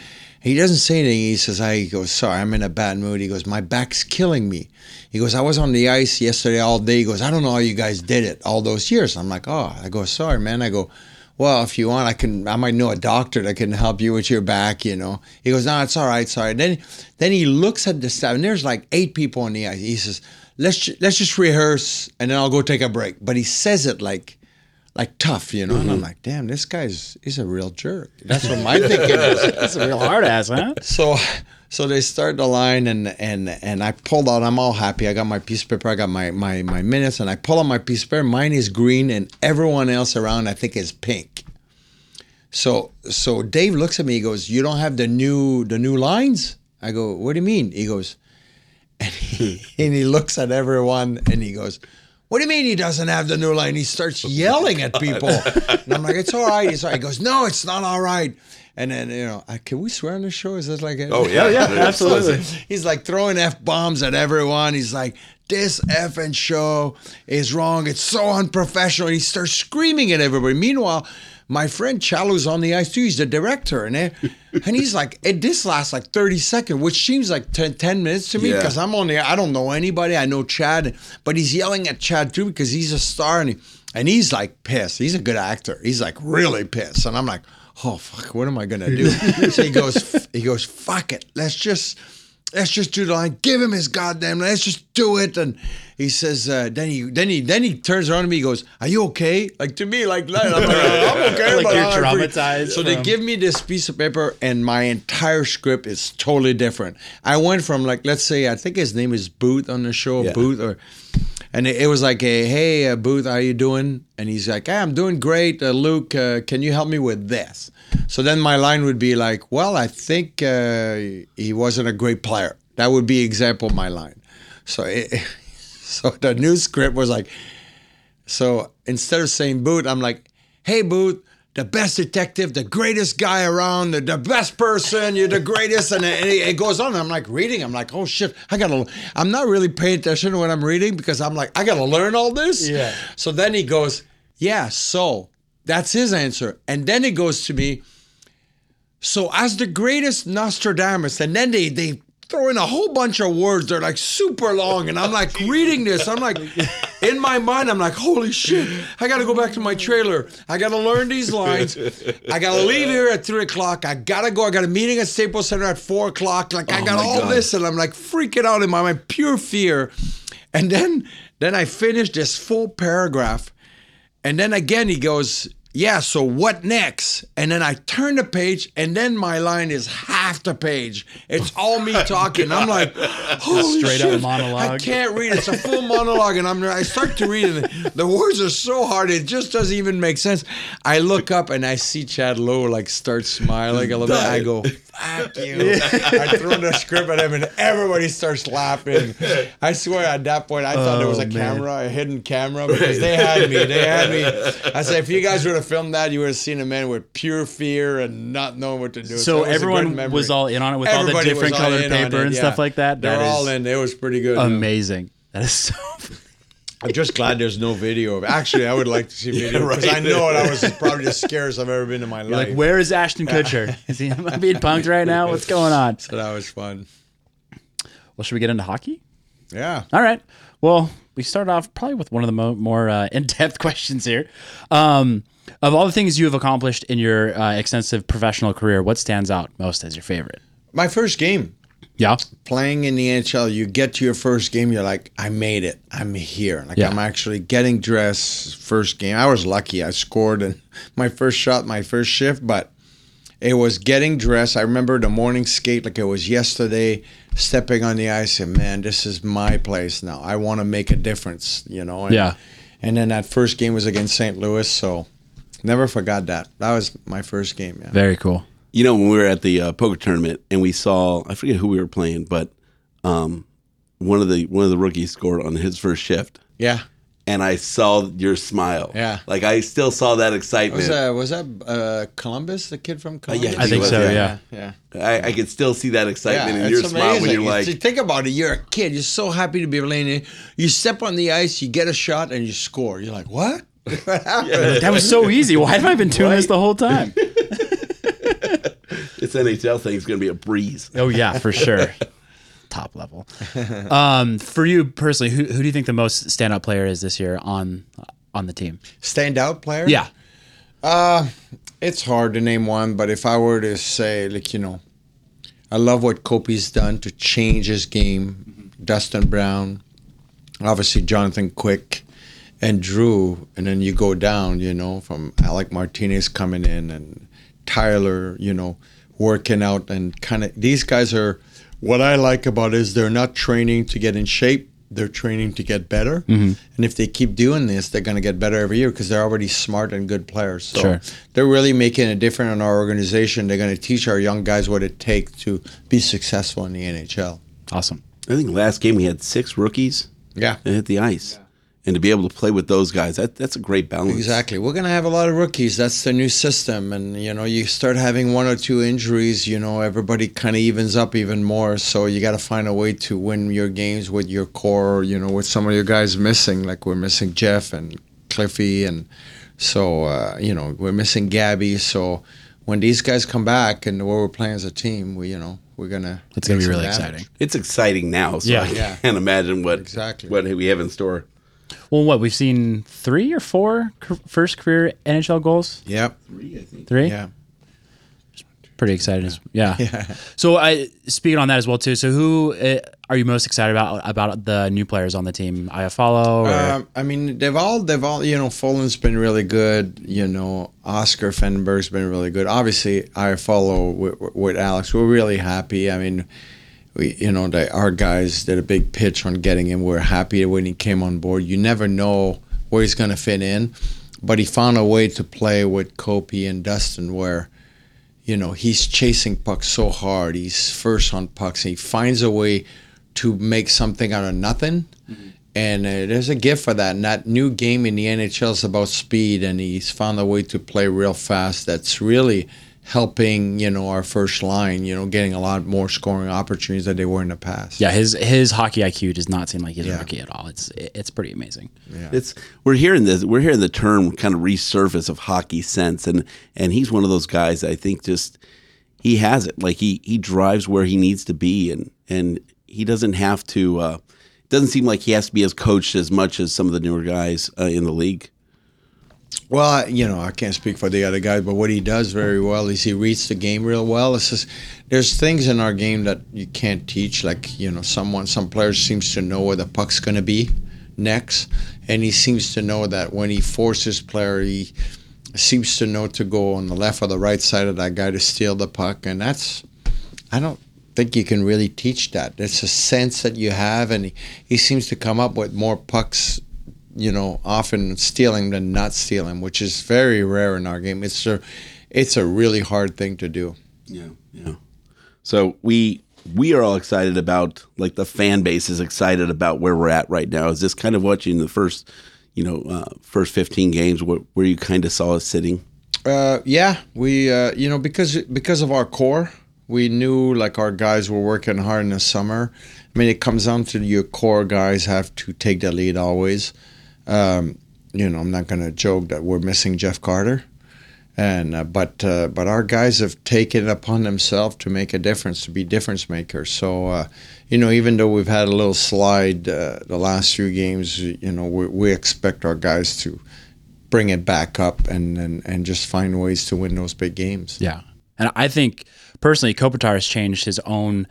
He doesn't say anything. He says, I he goes, sorry, I'm in a bad mood. He goes, my back's killing me. He goes, I was on the ice yesterday all day. He goes, I don't know how you guys did it all those years. I'm like, oh, I go, sorry, man. I go, well, if you want, I can. I might know a doctor that can help you with your back. You know. He goes, no, it's all right, sorry. Then, then he looks at the staff, and there's like eight people on the ice. He says, let's let's just rehearse, and then I'll go take a break. But he says it like, like tough, you know. And I'm mm-hmm. like, damn, this guy's he's a real jerk. That's what my thinking is. That's a real hard ass, huh? So, so they start the line, and and and I pulled out. I'm all happy. I got my piece of paper. I got my my my minutes, and I pull out my piece of paper. Mine is green, and everyone else around I think is pink. So so Dave looks at me. He goes, "You don't have the new the new lines?" I go, "What do you mean?" He goes, and he, and he looks at everyone, and he goes. What do you mean he doesn't have the new line? He starts oh yelling at people. And I'm like, it's all right. He's all right. He goes, no, it's not all right. And then, you know, I, can we swear on the show? Is this like a, Oh, yeah. yeah, absolutely. He's like throwing F bombs at everyone. He's like, this effing show is wrong. It's so unprofessional. He starts screaming at everybody. Meanwhile, my friend Chad Lowe's on the ice too. He's the director. And, eh, and he's like, it, this lasts like 30 seconds, which seems like 10, 10 minutes to me Yeah. because I'm on the, I don't know anybody. I know Chad, but he's yelling at Chad too because he's a star and, he, and he's like pissed. He's a good actor. He's like really pissed. And I'm like, oh, fuck, what am I going to do? so he goes, he goes, fuck it. Let's just, let's just do the line. Give him his goddamn. Let's just do it. And he says, uh, then he, then he, then he turns around to me. He goes, "Are you okay?" Like to me, like, I'm, like, I'm okay. Like you're I'm traumatized So they give me this piece of paper, and my entire script is totally different. I went from like, let's say, I think his name is Booth on the show, Yeah. Booth, or. And it it was like, a, hey, uh, Booth, how you doing? And he's like, hey, I'm doing great. Uh, Luc, uh, can you help me with this? So then my line would be like, well, I think uh, he wasn't a great player. That would be example of my line. So it, so the new script was like, so instead of saying boot, I'm like, hey, boot, the best detective, the greatest guy around, the, the best person, you're the greatest. And it, it goes on. I'm like reading. I'm like, oh shit, I gotta, I'm not really paying attention to what I'm reading because I'm like, I gotta learn all this. Yeah. So then he goes, yeah, so that's his answer. And then it goes to me, so as the greatest Nostradamus, and then they they throw in a whole bunch of words. They're like super long, and I'm like reading this. I'm like, in my mind, I'm like, holy shit! I got to go back to my trailer. I got to learn these lines. I got to leave here at three o'clock. I gotta go. I got a meeting at Staples Center at four o'clock. Like I Oh got all God. this, and I'm like freaking out in my mind, pure fear. And then then I finish this full paragraph. And then again, he goes, Yeah, so what next? And then I turn the page, and then my line is half the page. It's all me talking. I'm like, Holy Straight up shit. monologue. I can't read. It's a full monologue, and I'm I start to read it. and The words are so hard, it just doesn't even make sense. I look up and I see Chad Lowe like start smiling a little bit. I go, Fuck you. I throw the script at him, and everybody starts laughing. I swear, at that point, I thought there was oh, a Oh, man. camera, a hidden camera, because they had me. They had me. I said, if you guys would have filmed that, you would have seen a man with pure fear and not knowing what to do. So it was a good everyone memory. was all in on it with all the different was colored paper it, and yeah. stuff like that. They That were all is in. It was pretty good. yeah. amazing. That is so. I'm just glad there's no video of. Actually, I would like to see video because I know that was probably the scariest I've ever been in my You're life. like, where is Ashton Kutcher? Is he am I being punked right now? What's going on? so that was fun. Well, should we get into hockey? Yeah. All right. Well, we start off probably with one of the mo- more uh, in-depth questions here. Um, of all the things you have accomplished in your uh, extensive professional career, what stands out most as your favorite? My first game. Yeah. playing in the NHL, you get to your first game, you're like, I made it. I'm here. Like Yeah. I'm actually getting dressed. First game, I was lucky. I scored in my first shot, my first shift, but it was getting dressed. I remember the morning skate like it was yesterday. Stepping on the ice, and man, this is my place now. I want to make a difference, you know. And, Yeah. And then that first game was against St. Louis, so never forgot that. That was my first game. Yeah. Very cool. You know, when we were at the uh, poker tournament and we saw, I forget who we were playing, but um, one of the one of the rookies scored on his first shift, Yeah. and I saw your smile. Yeah. like I still saw that excitement. Was that was that uh, Columbus, the kid from Columbus? Yeah, I think so, yeah. yeah. I, I could still see that excitement in it's your smile when you're like, see, think about it. You're a kid. You're so happy to be playing it. You step on the ice, you get a shot, and you score. You're like, what? what happened? That was so easy. Why have I been doing this the whole time? this NHL thing's going to be a breeze. Oh yeah, for sure. Top level. Um, for you personally, who, who do you think the most standout player is this year on on the team? Standout player? Yeah. Uh, it's hard to name one, but if I were to say, like, you know, I love what Kopi's done to change his game. Dustin Brown, obviously Jonathan Quick, and Drew. And then you go down, you know, from Alec Martinez coming in and Tyler, you know, working out and kind of these guys are what I like about it is they're not training to get in shape. They're training to get better. Mm-hmm. And if they keep doing this, they're going to get better every year because they're already smart and good players. So Sure. they're really making a difference in our organization. They're going to teach our young guys what it takes to be successful in the NHL. Awesome. I think last game we had six rookies Yeah. that hit the ice, and to be able to play with those guys, that that's a great balance. Exactly. We're going to have a lot of rookies. That's the new system. And, you know, you start having one or two injuries, you know, everybody kind of evens up even more. So you got to find a way to win your games with your core, you know, with some of your guys missing. Like we're missing Jeff and Cliffy. And so, uh, you know, we're missing Gabby. So when these guys come back and where we're playing as a team, we, you know, we're going to. It's gonna be really exciting. It's exciting now, so Yeah. I Yeah. can't imagine what Exactly. what we have in store. Well, what we've seen three or four first career NHL goals. Yep. Three. I think three. Yeah. Pretty excited. as- Yeah. So I speaking on that as well too. So who uh, are you most excited about about the new players on the team? Iafallo or Um, I mean, they've all, they've all, you know, Folin's been really good. You know, Oscar Fantenberg's been really good. Obviously, Iafallo with, with Alex. We're really happy. I mean, we, you know, the, our guys did a big pitch on getting him. We're happy when he came on board. You never know where he's going to fit in, but he found a way to play with Kopi and Dustin where you know, he's chasing pucks so hard. He's first on pucks. He finds a way to make something out of nothing. and uh, there's a gift for that. And that new game in the NHL is about speed, and he's found a way to play real fast. That's really helping you know our first line. You know, getting a lot more scoring opportunities than they were in the past. Yeah, his his hockey IQ does not seem like he's Yeah. a rookie at all. It's it's pretty amazing. It's we're hearing this we're hearing the term kind of resurface of hockey sense and and he's one of those guys I think just he has it like he he drives where he needs to be and and he doesn't have to uh doesn't seem like he has to be as coached as much as some of the newer guys uh, in the league. Well, you know, I can't speak for the other guys, but what he does very well is he reads the game real well. It's just there's things in our game that you can't teach. Like you know, someone, some players seems to know where the puck's going to be next, and he seems to know that when he forces player, he seems to know to go on the left or the right side of that guy to steal the puck, and that's I don't think you can really teach that. It's a sense that you have, and he, he seems to come up with more pucks you know, often stealing than not stealing, which is very rare in our game. It's a, it's a really hard thing to do. Yeah, yeah. So we we are all excited about like the fan base is excited about where we're at right now. Is this kind of watching the first, you know, uh, first fifteen games where, where you kind of saw us sitting? Uh, yeah, we, uh, you know, because because of our core, we knew like our guys were working hard in the summer. I mean, it comes down to your core guys have to take the lead always. Um, you know, I'm not going to joke that we're missing Jeff Carter, and uh, but uh, but our guys have taken it upon themselves to make a difference, to be difference makers. So, uh, you know, even though we've had a little slide uh, the last few games, you know, we, we expect our guys to bring it back up and, and and just find ways to win those big games. Yeah. And I think personally, Kopitar has changed his own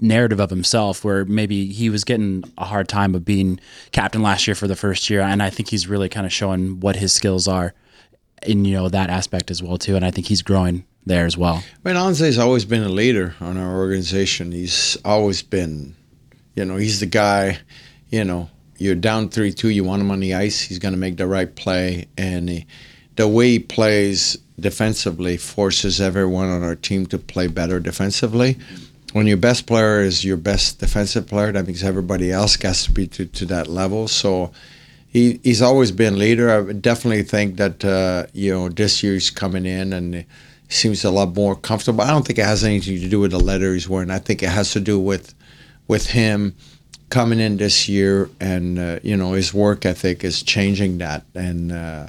narrative of himself where maybe he was getting a hard time of being captain last year for the first year. And I think he's really kind of showing what his skills are in, you know, that aspect as well too. And I think he's growing there as well. I mean, Anze's always been a leader on our organization. He's always been, you know, he's the guy, you know, you're down 3 2, you want him on the ice, he's going to make the right play. And he, the way he plays defensively forces everyone on our team to play better defensively. When your best player is your best defensive player, that means everybody else has to be to, to that level. So he, he's always been leader. I definitely think that, uh, you know, this year he's coming in and seems a lot more comfortable. I don't think it has anything to do with the letter he's wearing. I think it has to do with with him coming in this year and uh, you know his work ethic is changing that and uh,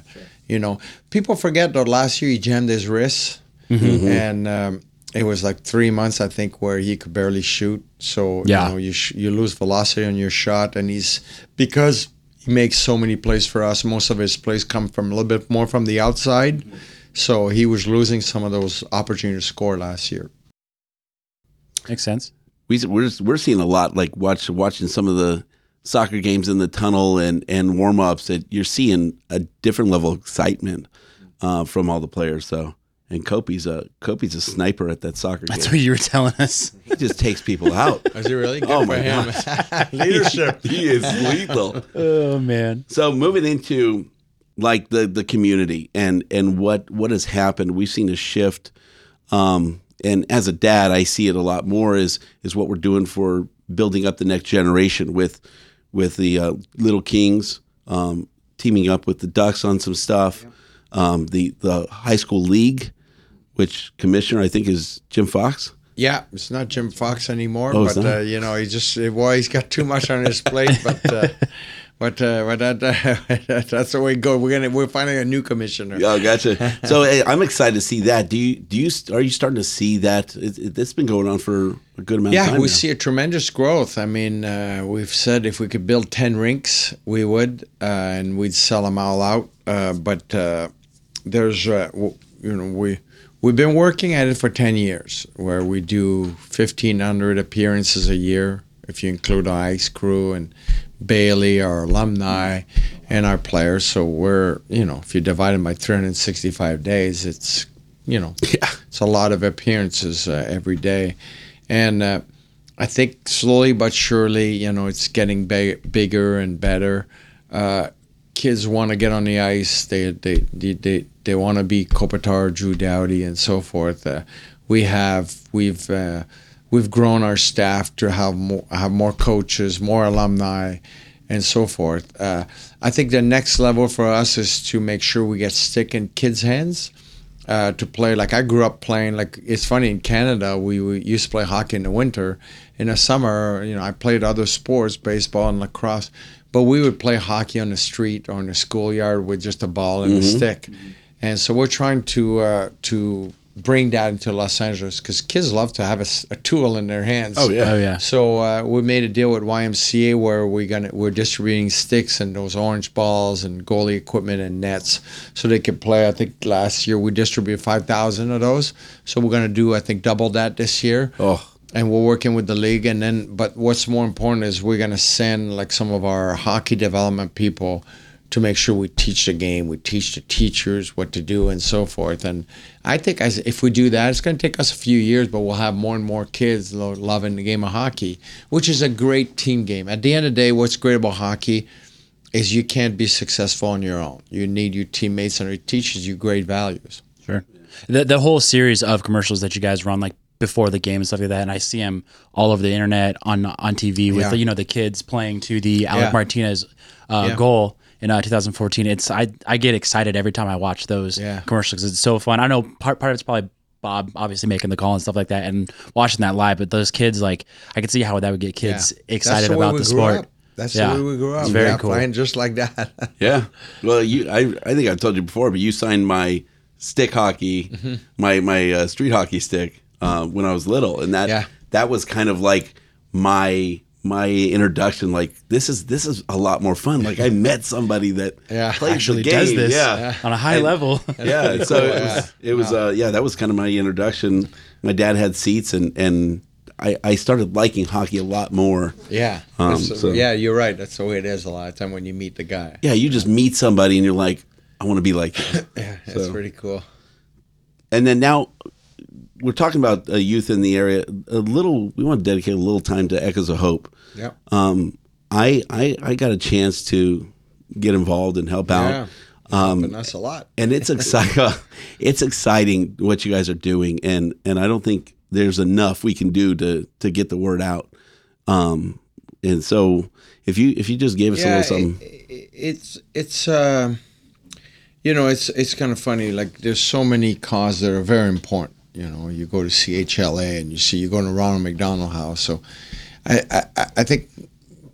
you know people forget that last year he jammed his wrist and um, it was like three months I think where he could barely shoot so Yeah. you know you, sh- you lose velocity on your shot and he's because he makes so many plays for us most of his plays come from a little bit more from the outside so he was losing some of those opportunities to score last year Makes sense. We we're we're seeing a lot like watch watching some of the soccer games in the tunnel and and warm ups that you're seeing a different level of excitement uh, from all the players. So and Kopi's a Kopi's a sniper at that soccer game. That's game. what you were telling us. He just takes people out. is he really good Oh for my him leadership he is lethal. oh man. So moving into like the the community and and what what has happened, we've seen a shift. Um, and as a dad, I see it a lot more is is what we're doing for building up the next generation with with the uh, Little Kings, um, teaming up with the Ducks on some stuff. Um, the the high school league, which commissioner I think is Jim Fox. Yeah, it's not Jim Fox anymore, Oh, but uh, you know he just well he's got too much on his plate, but uh, but uh, but that, uh, that's the way it goes. We're gonna we're finding a new commissioner. Oh, gotcha. So hey, I'm excited to see that. Do you do you are you starting to see that? It, it, it's been going on for a good amount. of time. Yeah, we now. see a tremendous growth. I mean, uh, we've said if we could build ten rinks, we would, uh, and we'd sell them all out. Uh, but uh, there's, uh, you know, we we've been working at it for ten years, where we do fifteen hundred appearances a year, if you include our ice crew and Bailey, our alumni, and our players. So we're, you know, if you divide them by 365 days, it's, you know, it's a lot of appearances uh, every day. And uh, I think slowly but surely, you know, it's getting big, bigger and better. Uh, kids want to get on the ice. They they they they, they want to be Kopitar, Drew Doughty, and so forth. Uh, we have we've uh, we've grown our staff to have more have more coaches, more alumni, and so forth. Uh, I think the next level for us is to make sure we get stick in kids' hands uh, to play. Like I grew up playing. Like it's funny in Canada, we, we used to play hockey in the winter. In the summer, you know, I played other sports, baseball and lacrosse, but we would play hockey on the street or in the schoolyard with just a ball and a stick. And so we're trying to uh, to bring that into Los Angeles because kids love to have a tool in their hands. Oh, yeah. Oh yeah. So uh, we made a deal with YMCA where we gonna we're distributing sticks and those orange balls and goalie equipment and nets so they could play. I think last year we distributed five thousand of those. So we're gonna do I think double that this year. Oh. And we're working with the league, and then, but what's more important is we're gonna send like some of our hockey development people to make sure we teach the game, we teach the teachers what to do, and so forth. And I think as if we do that, it's going to take us a few years, but we'll have more and more kids lo- loving the game of hockey, which is a great team game. At the end of the day, what's great about hockey is you can't be successful on your own. You need your teammates, and it teaches you great values. Sure. The the whole series of commercials that you guys run like before the game and stuff like that, and I see them all over the internet on on TV with Yeah. the, you know the kids playing to the Alec Yeah. Martinez uh, Yeah. goal in uh, 2014. It's I I get excited every time I watch those Yeah. commercials. It's so fun. I know part part of it's probably. Bob obviously making the call and stuff like that, and watching that live. But those kids, like, I could see how that would get kids Yeah. excited That's about the sport. up. That's Yeah. the way we grew up. It's very yeah, cool. Playing just like that. Yeah. Well, you, I, I think I told you before, but you signed my stick hockey, Mm-hmm. my my uh, street hockey stick uh, when I was little, and that Yeah. that was kind of like my my introduction. Like this is this is a lot more fun. Like I met somebody that Yeah. plays Actually the game. does this Yeah. on a high And- level. Yeah, so it was, it was uh, yeah, that was kind of my introduction. My dad had seats, and and I, I started liking hockey a lot more. Yeah. Um, so- Yeah, you're right. That's the way it is a lot of time when you meet the guy. Yeah, you just meet somebody, and you're like, I want to be like you. Yeah, that's So- pretty cool. And then now we're talking about uh, youth in the area. A little, we want to dedicate a little time to Echoes of Hope. Yeah. Um, I, I I got a chance to get involved and help out. Yeah. Um, us a lot. and it's exciting. it's exciting what you guys are doing, and and I don't think there's enough we can do to to get the word out. Um, and so if you if you just gave us a little something, i- i- it's it's uh, you know it's it's kind of funny. Like there's so many causes that are very important. You know, you go to CHLA and you see you go to Ronald McDonald House. So, I I, I think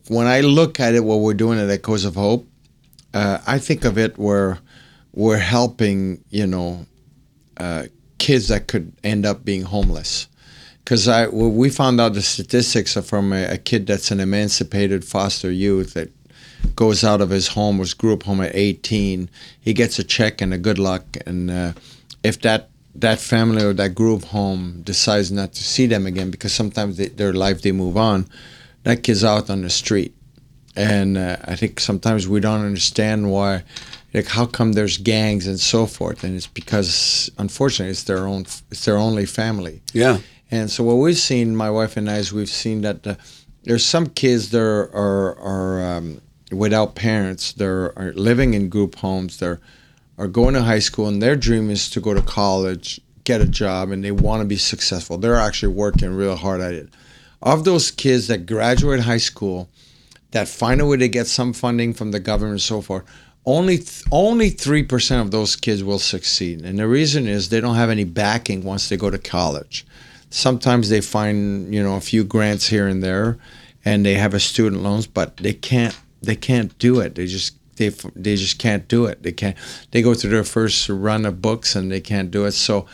when I look at it, what we're doing at Echoes of Hope, uh, I think of it where we're helping you know uh, kids that could end up being homeless. Because I well, we found out the statistics are from a, a kid that's an emancipated foster youth that goes out of his home, was grew up home at 18. He gets a check and a good luck, and uh, if that that family or that group home decides not to see them again because sometimes they, their life they move on, that kid's out on the street and uh, I think sometimes we don't understand why, like how come there's gangs and so forth, and it's because unfortunately it's their own, it's their only family. yeah, And so what we've seen, my wife and I, is we've seen that uh, there's some kids that are are, are um, without parents. They're are living in group homes. They're are going to high school, and their dream is to go to college, get a job, and they want to be successful. They're actually working real hard at it. Of those kids that graduate high school, that find a way to get some funding from the government and so forth, only th- only three percent of those kids will succeed, and the reason is they don't have any backing once they go to college. Sometimes they find you know a few grants here and there, and they have a student loans, but they can't they can't do it. They just they they just can't do it. They can't. They go through their first run of books and they can't do it. So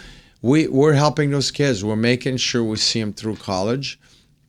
we we're helping those kids. We're making sure we see them through college.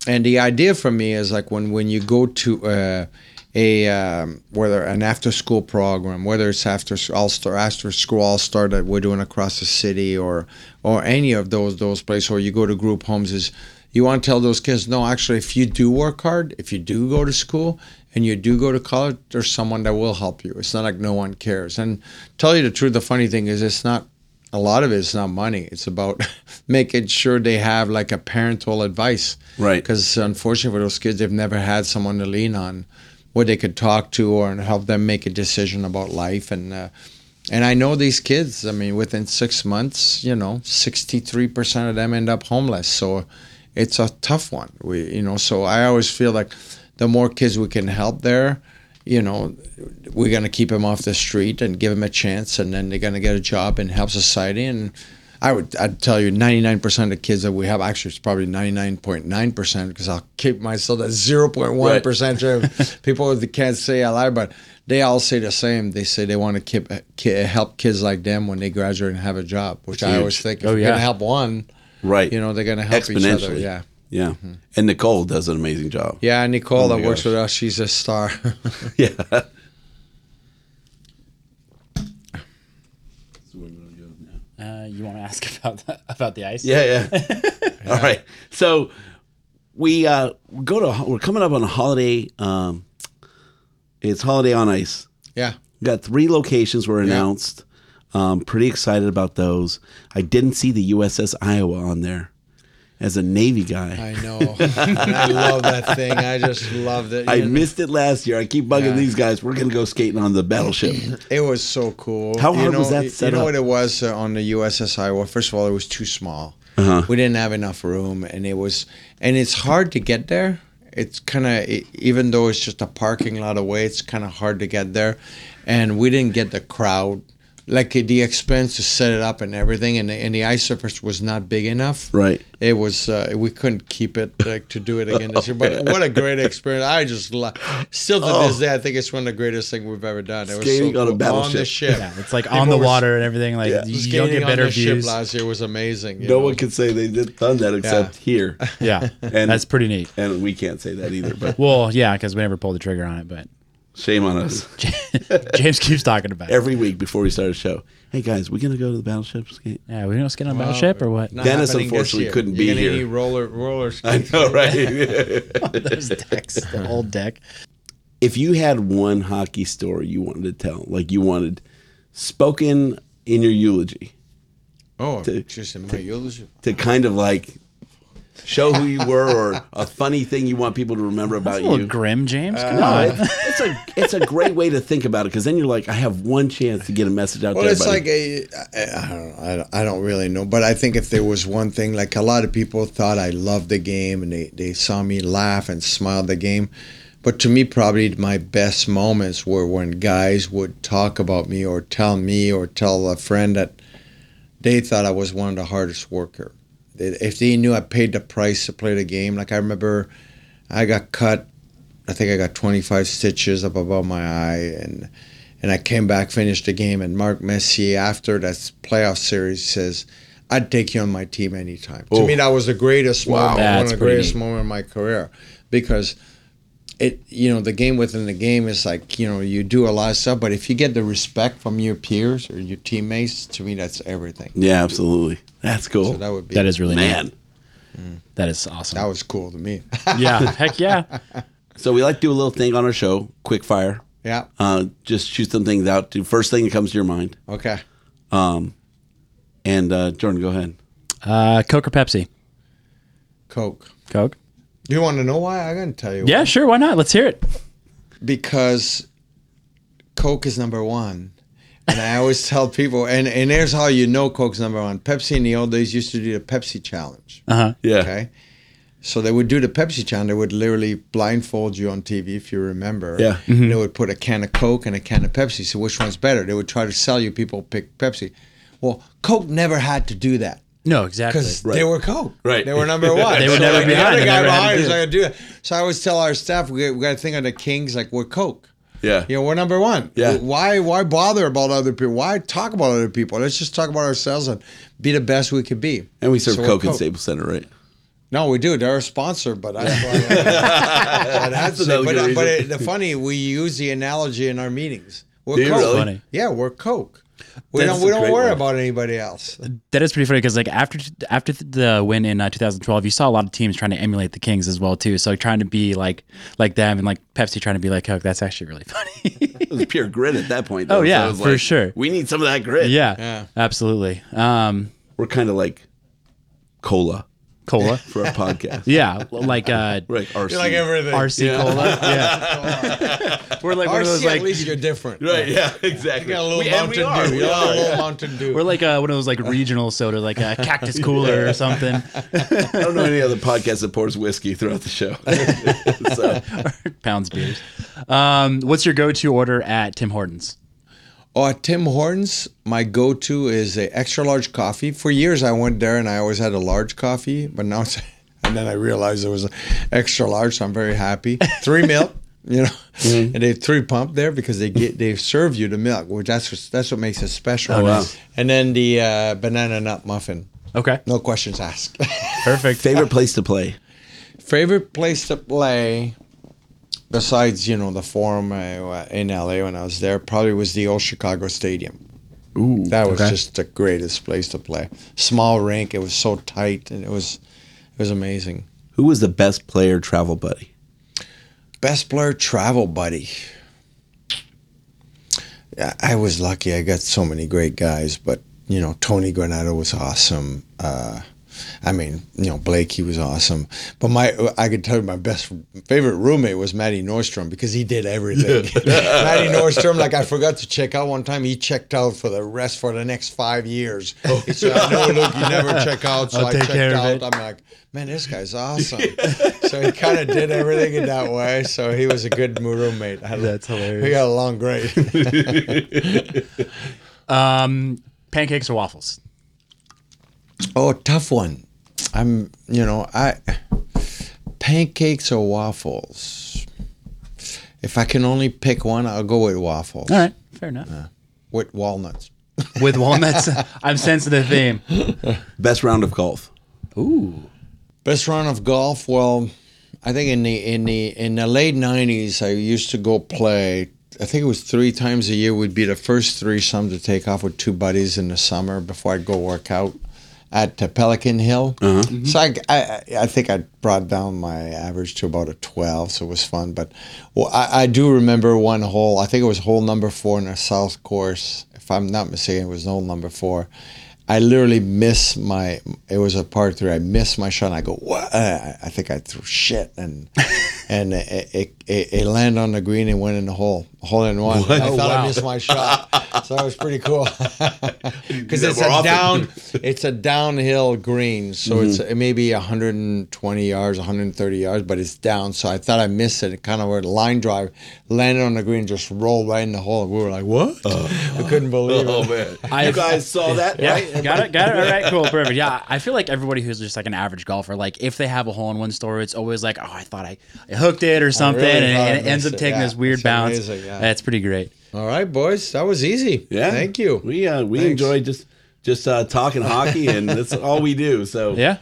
And the idea for me is like when when you go to uh, a um, whether an after school program, whether it's after all star after school all star that we're doing across the city, or or any of those those places, or you go to group homes, is you want to tell those kids, no, actually, if you do work hard, if you do go to school, and you do go to college, there's someone that will help you. It's not like no one cares. And tell you the truth, the funny thing is, it's not a lot of it. it is not money. It's about making sure they have like a parental advice. Right. Because unfortunately for those kids, they've never had someone to lean on where they could talk to or help them make a decision about life. And uh, and I know these kids, I mean, within six months, you know, 63% of them end up homeless. So it's a tough one. We, you know, so I always feel like the more kids we can help there, you know, we're going to keep them off the street and give them a chance, and then they're going to get a job and help society. And I would, I'd tell you, 99% of kids that we have, actually, it's probably 99.9% because I'll keep myself at 0.1% sure people that can't say I lie, but they all say the same. They say they want to keep, help kids like them when they graduate and have a job, which I always think if Oh, you're yeah. going to help one, Right. you know, they're going to help each other. Exponentially. Yeah. Yeah. And Nicole does an amazing job. Yeah, Nicole Oh my that works with us, she's a star. Yeah. Uh, you want to ask about the, about the ice? Yeah, yeah. All right. So we uh go to we're coming up on a holiday um it's holiday on ice. yeah. We got three locations were announced. Um pretty excited about those. I didn't see the USS Iowa on there as a Navy guy. I know. I love that thing. I just loved it. I missed it last year. I keep bugging Yeah. these guys. We're gonna go skating on the battleship. It was so cool. How You hard know, was that You know up? what it was uh, on the USS Iowa? First of all, it was too small. Uh-huh. We didn't have enough room, and it was, and it's hard to get there. It's kind of, even though it's just a parking lot away, it's kind of hard to get there, and we didn't get the crowd. Like the expense to set it up and everything, and the, and the ice surface was not big enough. Right. It was uh, we couldn't keep it like to do it again this year. But what a great experience! I just love. Still to this day, I think it's one of the greatest things we've ever done. It was Skating so on a cool. on the battleship. ship. Yeah, it's like People on the were- water and everything. Like Yeah. you, you Skating don't get on better the ship last year was amazing. No know. one can say they did done that except here. Yeah, And- that's pretty neat. And we can't say that either, but Well, yeah, because we never pulled the trigger on it. But shame on us. James keeps talking about it. Every week before we start a show. Hey guys, we gonna go to the battleship skate? Yeah, we gonna skate on a battleship or what? Not Dennis happening this unfortunately year. couldn't You're be gonna here. need roller roller I skates. know, right? Those decks, the old deck. if you had one hockey story you wanted to tell, like you wanted spoken in your eulogy Oh, To- just in my eulogy. to kind of like show who you were or a funny thing you want people to remember about That's a little you. grim, James. Uh, Come No, on. it's, it's a it's a great way to think about it because then you're like, I have one chance to get a message out Well, to it's everybody. like a, I don't, know, I don't, I don't really know, but I think if there was one thing, like a lot of people thought I loved the game and they, they saw me laugh and smile at the game, but to me, probably my best moments were when guys would talk about me or tell me or tell a friend that they thought I was one of the hardest worker. That If they knew I paid the price to play the game, like I remember, I got cut. I think I got 25 stitches up above my eye, and and I came back, finished the game, and Mark Messier after that playoff series says, "I'd take you on my team anytime." To me, that was the greatest Wow. moment, one of the greatest neat. moment of my career, because it, you know, the game within the game is like, you know, you do a lot of stuff, but if you get the respect from your peers or your teammates, to me, that's everything. yeah, absolutely. That's cool. So that would be That is really Man. neat. That is awesome. that was cool to me. yeah, heck yeah. So we like to do a little thing on our show, quick fire. yeah. Uh, just shoot some things out. Do first thing that comes to your mind. Okay. Um, and uh, Jordan, go ahead. Uh, Coke or Pepsi? Coke. Coke. Do you want to know why? I'm going to tell you. Yeah, sure. Why not? Let's hear it. because Coke is number one. And I always tell people, and, and here's how you know Coke's number one. Pepsi in the old days used to do the Pepsi challenge. Uh huh. Yeah. Okay. So they would do the Pepsi challenge. They would literally blindfold you on TV, if you remember. Yeah. And They would put a can of Coke and a can of Pepsi. So which one's better? They would try to sell you. People pick Pepsi. Well, Coke never had to do that No, exactly. because they were Coke. Right. They were number one. They were So, never like, behind. The guy never had to behind is not gonna do it. So I always tell our staff we, we got to think of the Kings like we're Coke. Yeah. You know, we're number one. Yeah. Why why bother about other people? Why talk about other people? Let's just talk about ourselves and be the best we could be. And we serve So we're Coke in Staples Center, right? No, we do. They're a sponsor, but that's why. but that's another but, but it, the funny, we use the analogy in our meetings. We're Do Coke. really? Funny. Yeah, we're Coke. We That's don't we don't worry one. about anybody else. That is pretty funny because like after after the win in uh, 2012, you saw a lot of teams trying to emulate the Kings as well too. So trying to be like like them and like Pepsi trying to be like Coke. That's actually really funny. It was pure grit at that point. Oh, yeah, it was for sure. We need some of that grit. yeah, Yeah. absolutely. Um, We're kind of like cola. Cola. for a podcast. Yeah, like uh, Right, RC. You like everything. RC cola. Yeah, we're like one of RC, those at like least you're different. Right, yeah, exactly. You got a little We- and we Mountain are, Dew. we You got are, a little yeah. Mountain Dew. we're like uh, one of those like regional soda, like a cactus cooler or something. I don't know any other podcast that pours whiskey throughout the show. so, Pounds beers. Um, what's your go-to order at Tim Hortons? Oh, at Tim Hortons, my go-to is a extra large coffee. For years, I went there and I always had a large coffee, but now it's, and then I realized it was an extra large, so I'm very happy. Three milk, you know, and they have three pump there because they get they serve you the milk, which that's what, that's what makes it special. Oh, wow. And then the uh, banana nut muffin, Okay, no questions asked. perfect. favorite place to play? Favorite place to play, besides you know the Forum uh, in LA when I was there, probably was the old Chicago Stadium. Ooh, That was Okay. just the greatest place to play. Small rink, it was so tight, and it was it was amazing. who was the best player travel buddy? Best player travel buddy. I- I was lucky. I got so many great guys, but you know Tony Granato was awesome. Uh, I mean, you know Blake, he was awesome. But my, I could tell you my best favorite roommate was Matty Norstrom because he did everything. Matty Norstrom, like I forgot to check out one time. He checked out for the rest for the next five years. He said, "No, look, you never check out." So I'll I take checked care of out. it. I'm like, man, this guy's awesome. so he kind of did everything in that way. So he was a good roommate. I That's hilarious. We got along great. Um, pancakes or waffles? Oh, tough one. I'm, you know, I pancakes or waffles. If I can only pick one, I'll go with waffles All right, fair enough. with walnuts. With walnuts, I'm sensitive theme. Best round of golf. Ooh, Best round of golf. Well, I think in the in the in the late '90s, I used to go play. I think it was three times a year. Would be the first three some to take off with two buddies in the summer before I'd go work out at Pelican Hill. Uh-huh. Mm-hmm. So I, I I think I brought down my average to about a 12, so it was fun. But well, I, I do remember one hole. I think it was hole number four in the south course. If I'm not mistaken, it was hole number four. I literally missed my. It was a par three. I missed my shot. and I go, what? I I think I threw shit, and and it, it, it, it landed on the green and went in the hole, hole in one. I Oh, thought wow. I missed my shot, so that was pretty cool. Because it's a often. down, it's a downhill green, so it's Mm-hmm. it may be 120 yards, 130 yards, but it's down. So I thought I missed it. It kind of where the line drive landed on the green, just rolled right in the hole. We were like, what? we couldn't believe Oh it. man, I- you guys saw that, yeah, right? got it, got it. All right, cool, perfect. Yeah, I feel like everybody who's just like an average golfer, like if they have a hole in one story, it's always like, oh, I thought I, I hooked it or something, really and, and it ends up missed it. taking Yeah, this weird it's bounce. amazing, yeah. That's pretty great. All right, boys, that was easy. Yeah, thank you. We uh, we Thanks. enjoy just just uh, talking hockey, and that's all we do. So Yeah,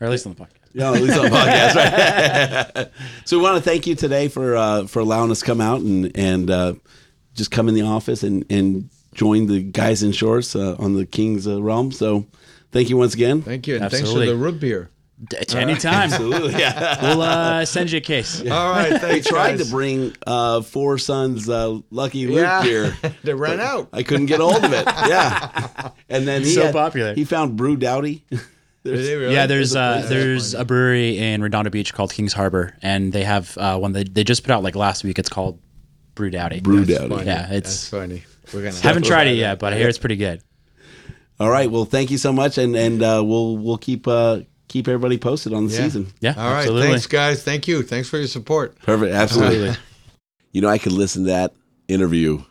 or at least on the podcast. Yeah, at least on the podcast, right? so we want to thank you today for uh, for allowing us to come out and and uh, just come in the office and and join the guys in shorts uh, on the King's uh, realm. So thank you once again. Thank you, and Absolutely. thanks for the root beer. Anytime. Absolutely, yeah. We'll uh, send you a case. All right, thanks. tried guys. to bring uh, Four Sons uh, Lucky Luc Yeah. beer. they ran out. I couldn't get hold of it. Yeah, and then he So had- popular. He found Brew Doughty. There's- Yeah, there's uh, there's a brewery in Redondo Beach called Kings Harbor, and they have uh, one that they just put out like last week. It's called Brew Doughty. Brew Doughty. Yeah, it's- That's funny. We're gonna Haven't tried it yet, but I hear it's pretty good. All right. Well, thank you so much, and and uh, we'll we'll keep uh, keep everybody posted on the Yeah. season. Yeah, All right, absolutely. thanks, guys. Thank you. Thanks for your support. Perfect. Absolutely. you know, I could listen to that interview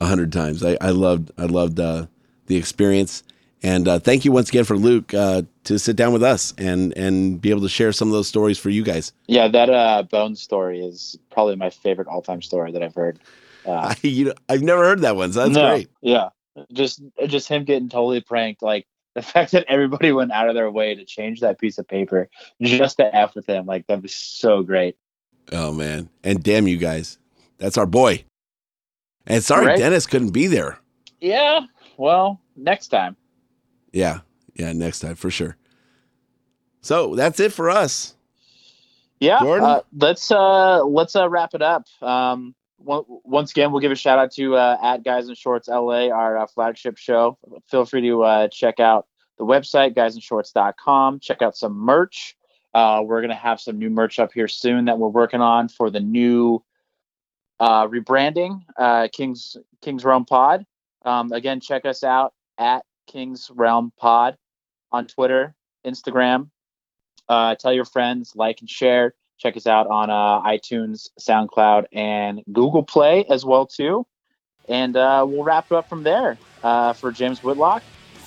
a hundred times. I, I loved I loved uh, the experience, and uh, thank you once again for Luc uh, to sit down with us and and be able to share some of those stories for you guys. Yeah, that uh, bone story is probably my favorite all-time story that I've heard. Uh, I, you know, I've never heard that one, so that's no, great. Yeah, just just him getting totally pranked. Like the fact that everybody went out of their way to change that piece of paper just to f with him. Like that was so great. Oh man, and damn you guys, that's our boy. And sorry, Right. Dennis couldn't be there. Yeah. Well, next time. Yeah, yeah, next time for sure. So that's it for us. Yeah. Uh, let's uh let's uh wrap it up. Um once again, we'll give a shout out to uh, at Guys in Shorts LA, our uh, flagship show. Feel free to uh, check out the website, guysinshorts.com. Check out some merch. Uh, we're going to have some new merch up here soon that we're working on for the new uh, rebranding, uh, King's King's Realm Pod. Um, again, check us out at King's Realm Pod on Twitter, Instagram. Uh, tell your friends, like and share. Check us out on uh, iTunes, SoundCloud, and Google Play as well too. And uh, we'll wrap it up from there. Uh, for James Whitlock,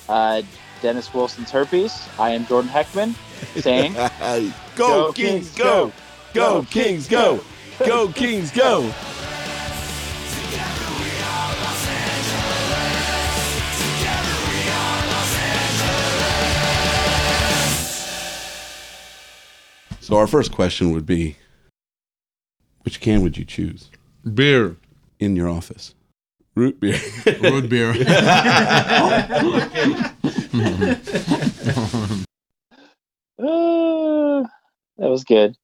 uh, Dennis Wilson's herpes. I am Jordan Heckman saying, go, Kings, go! Go, Kings, go! Go, Kings, go! So our first question would be, which can would you choose Beer. in your office? Root beer. Root beer. uh, that was good.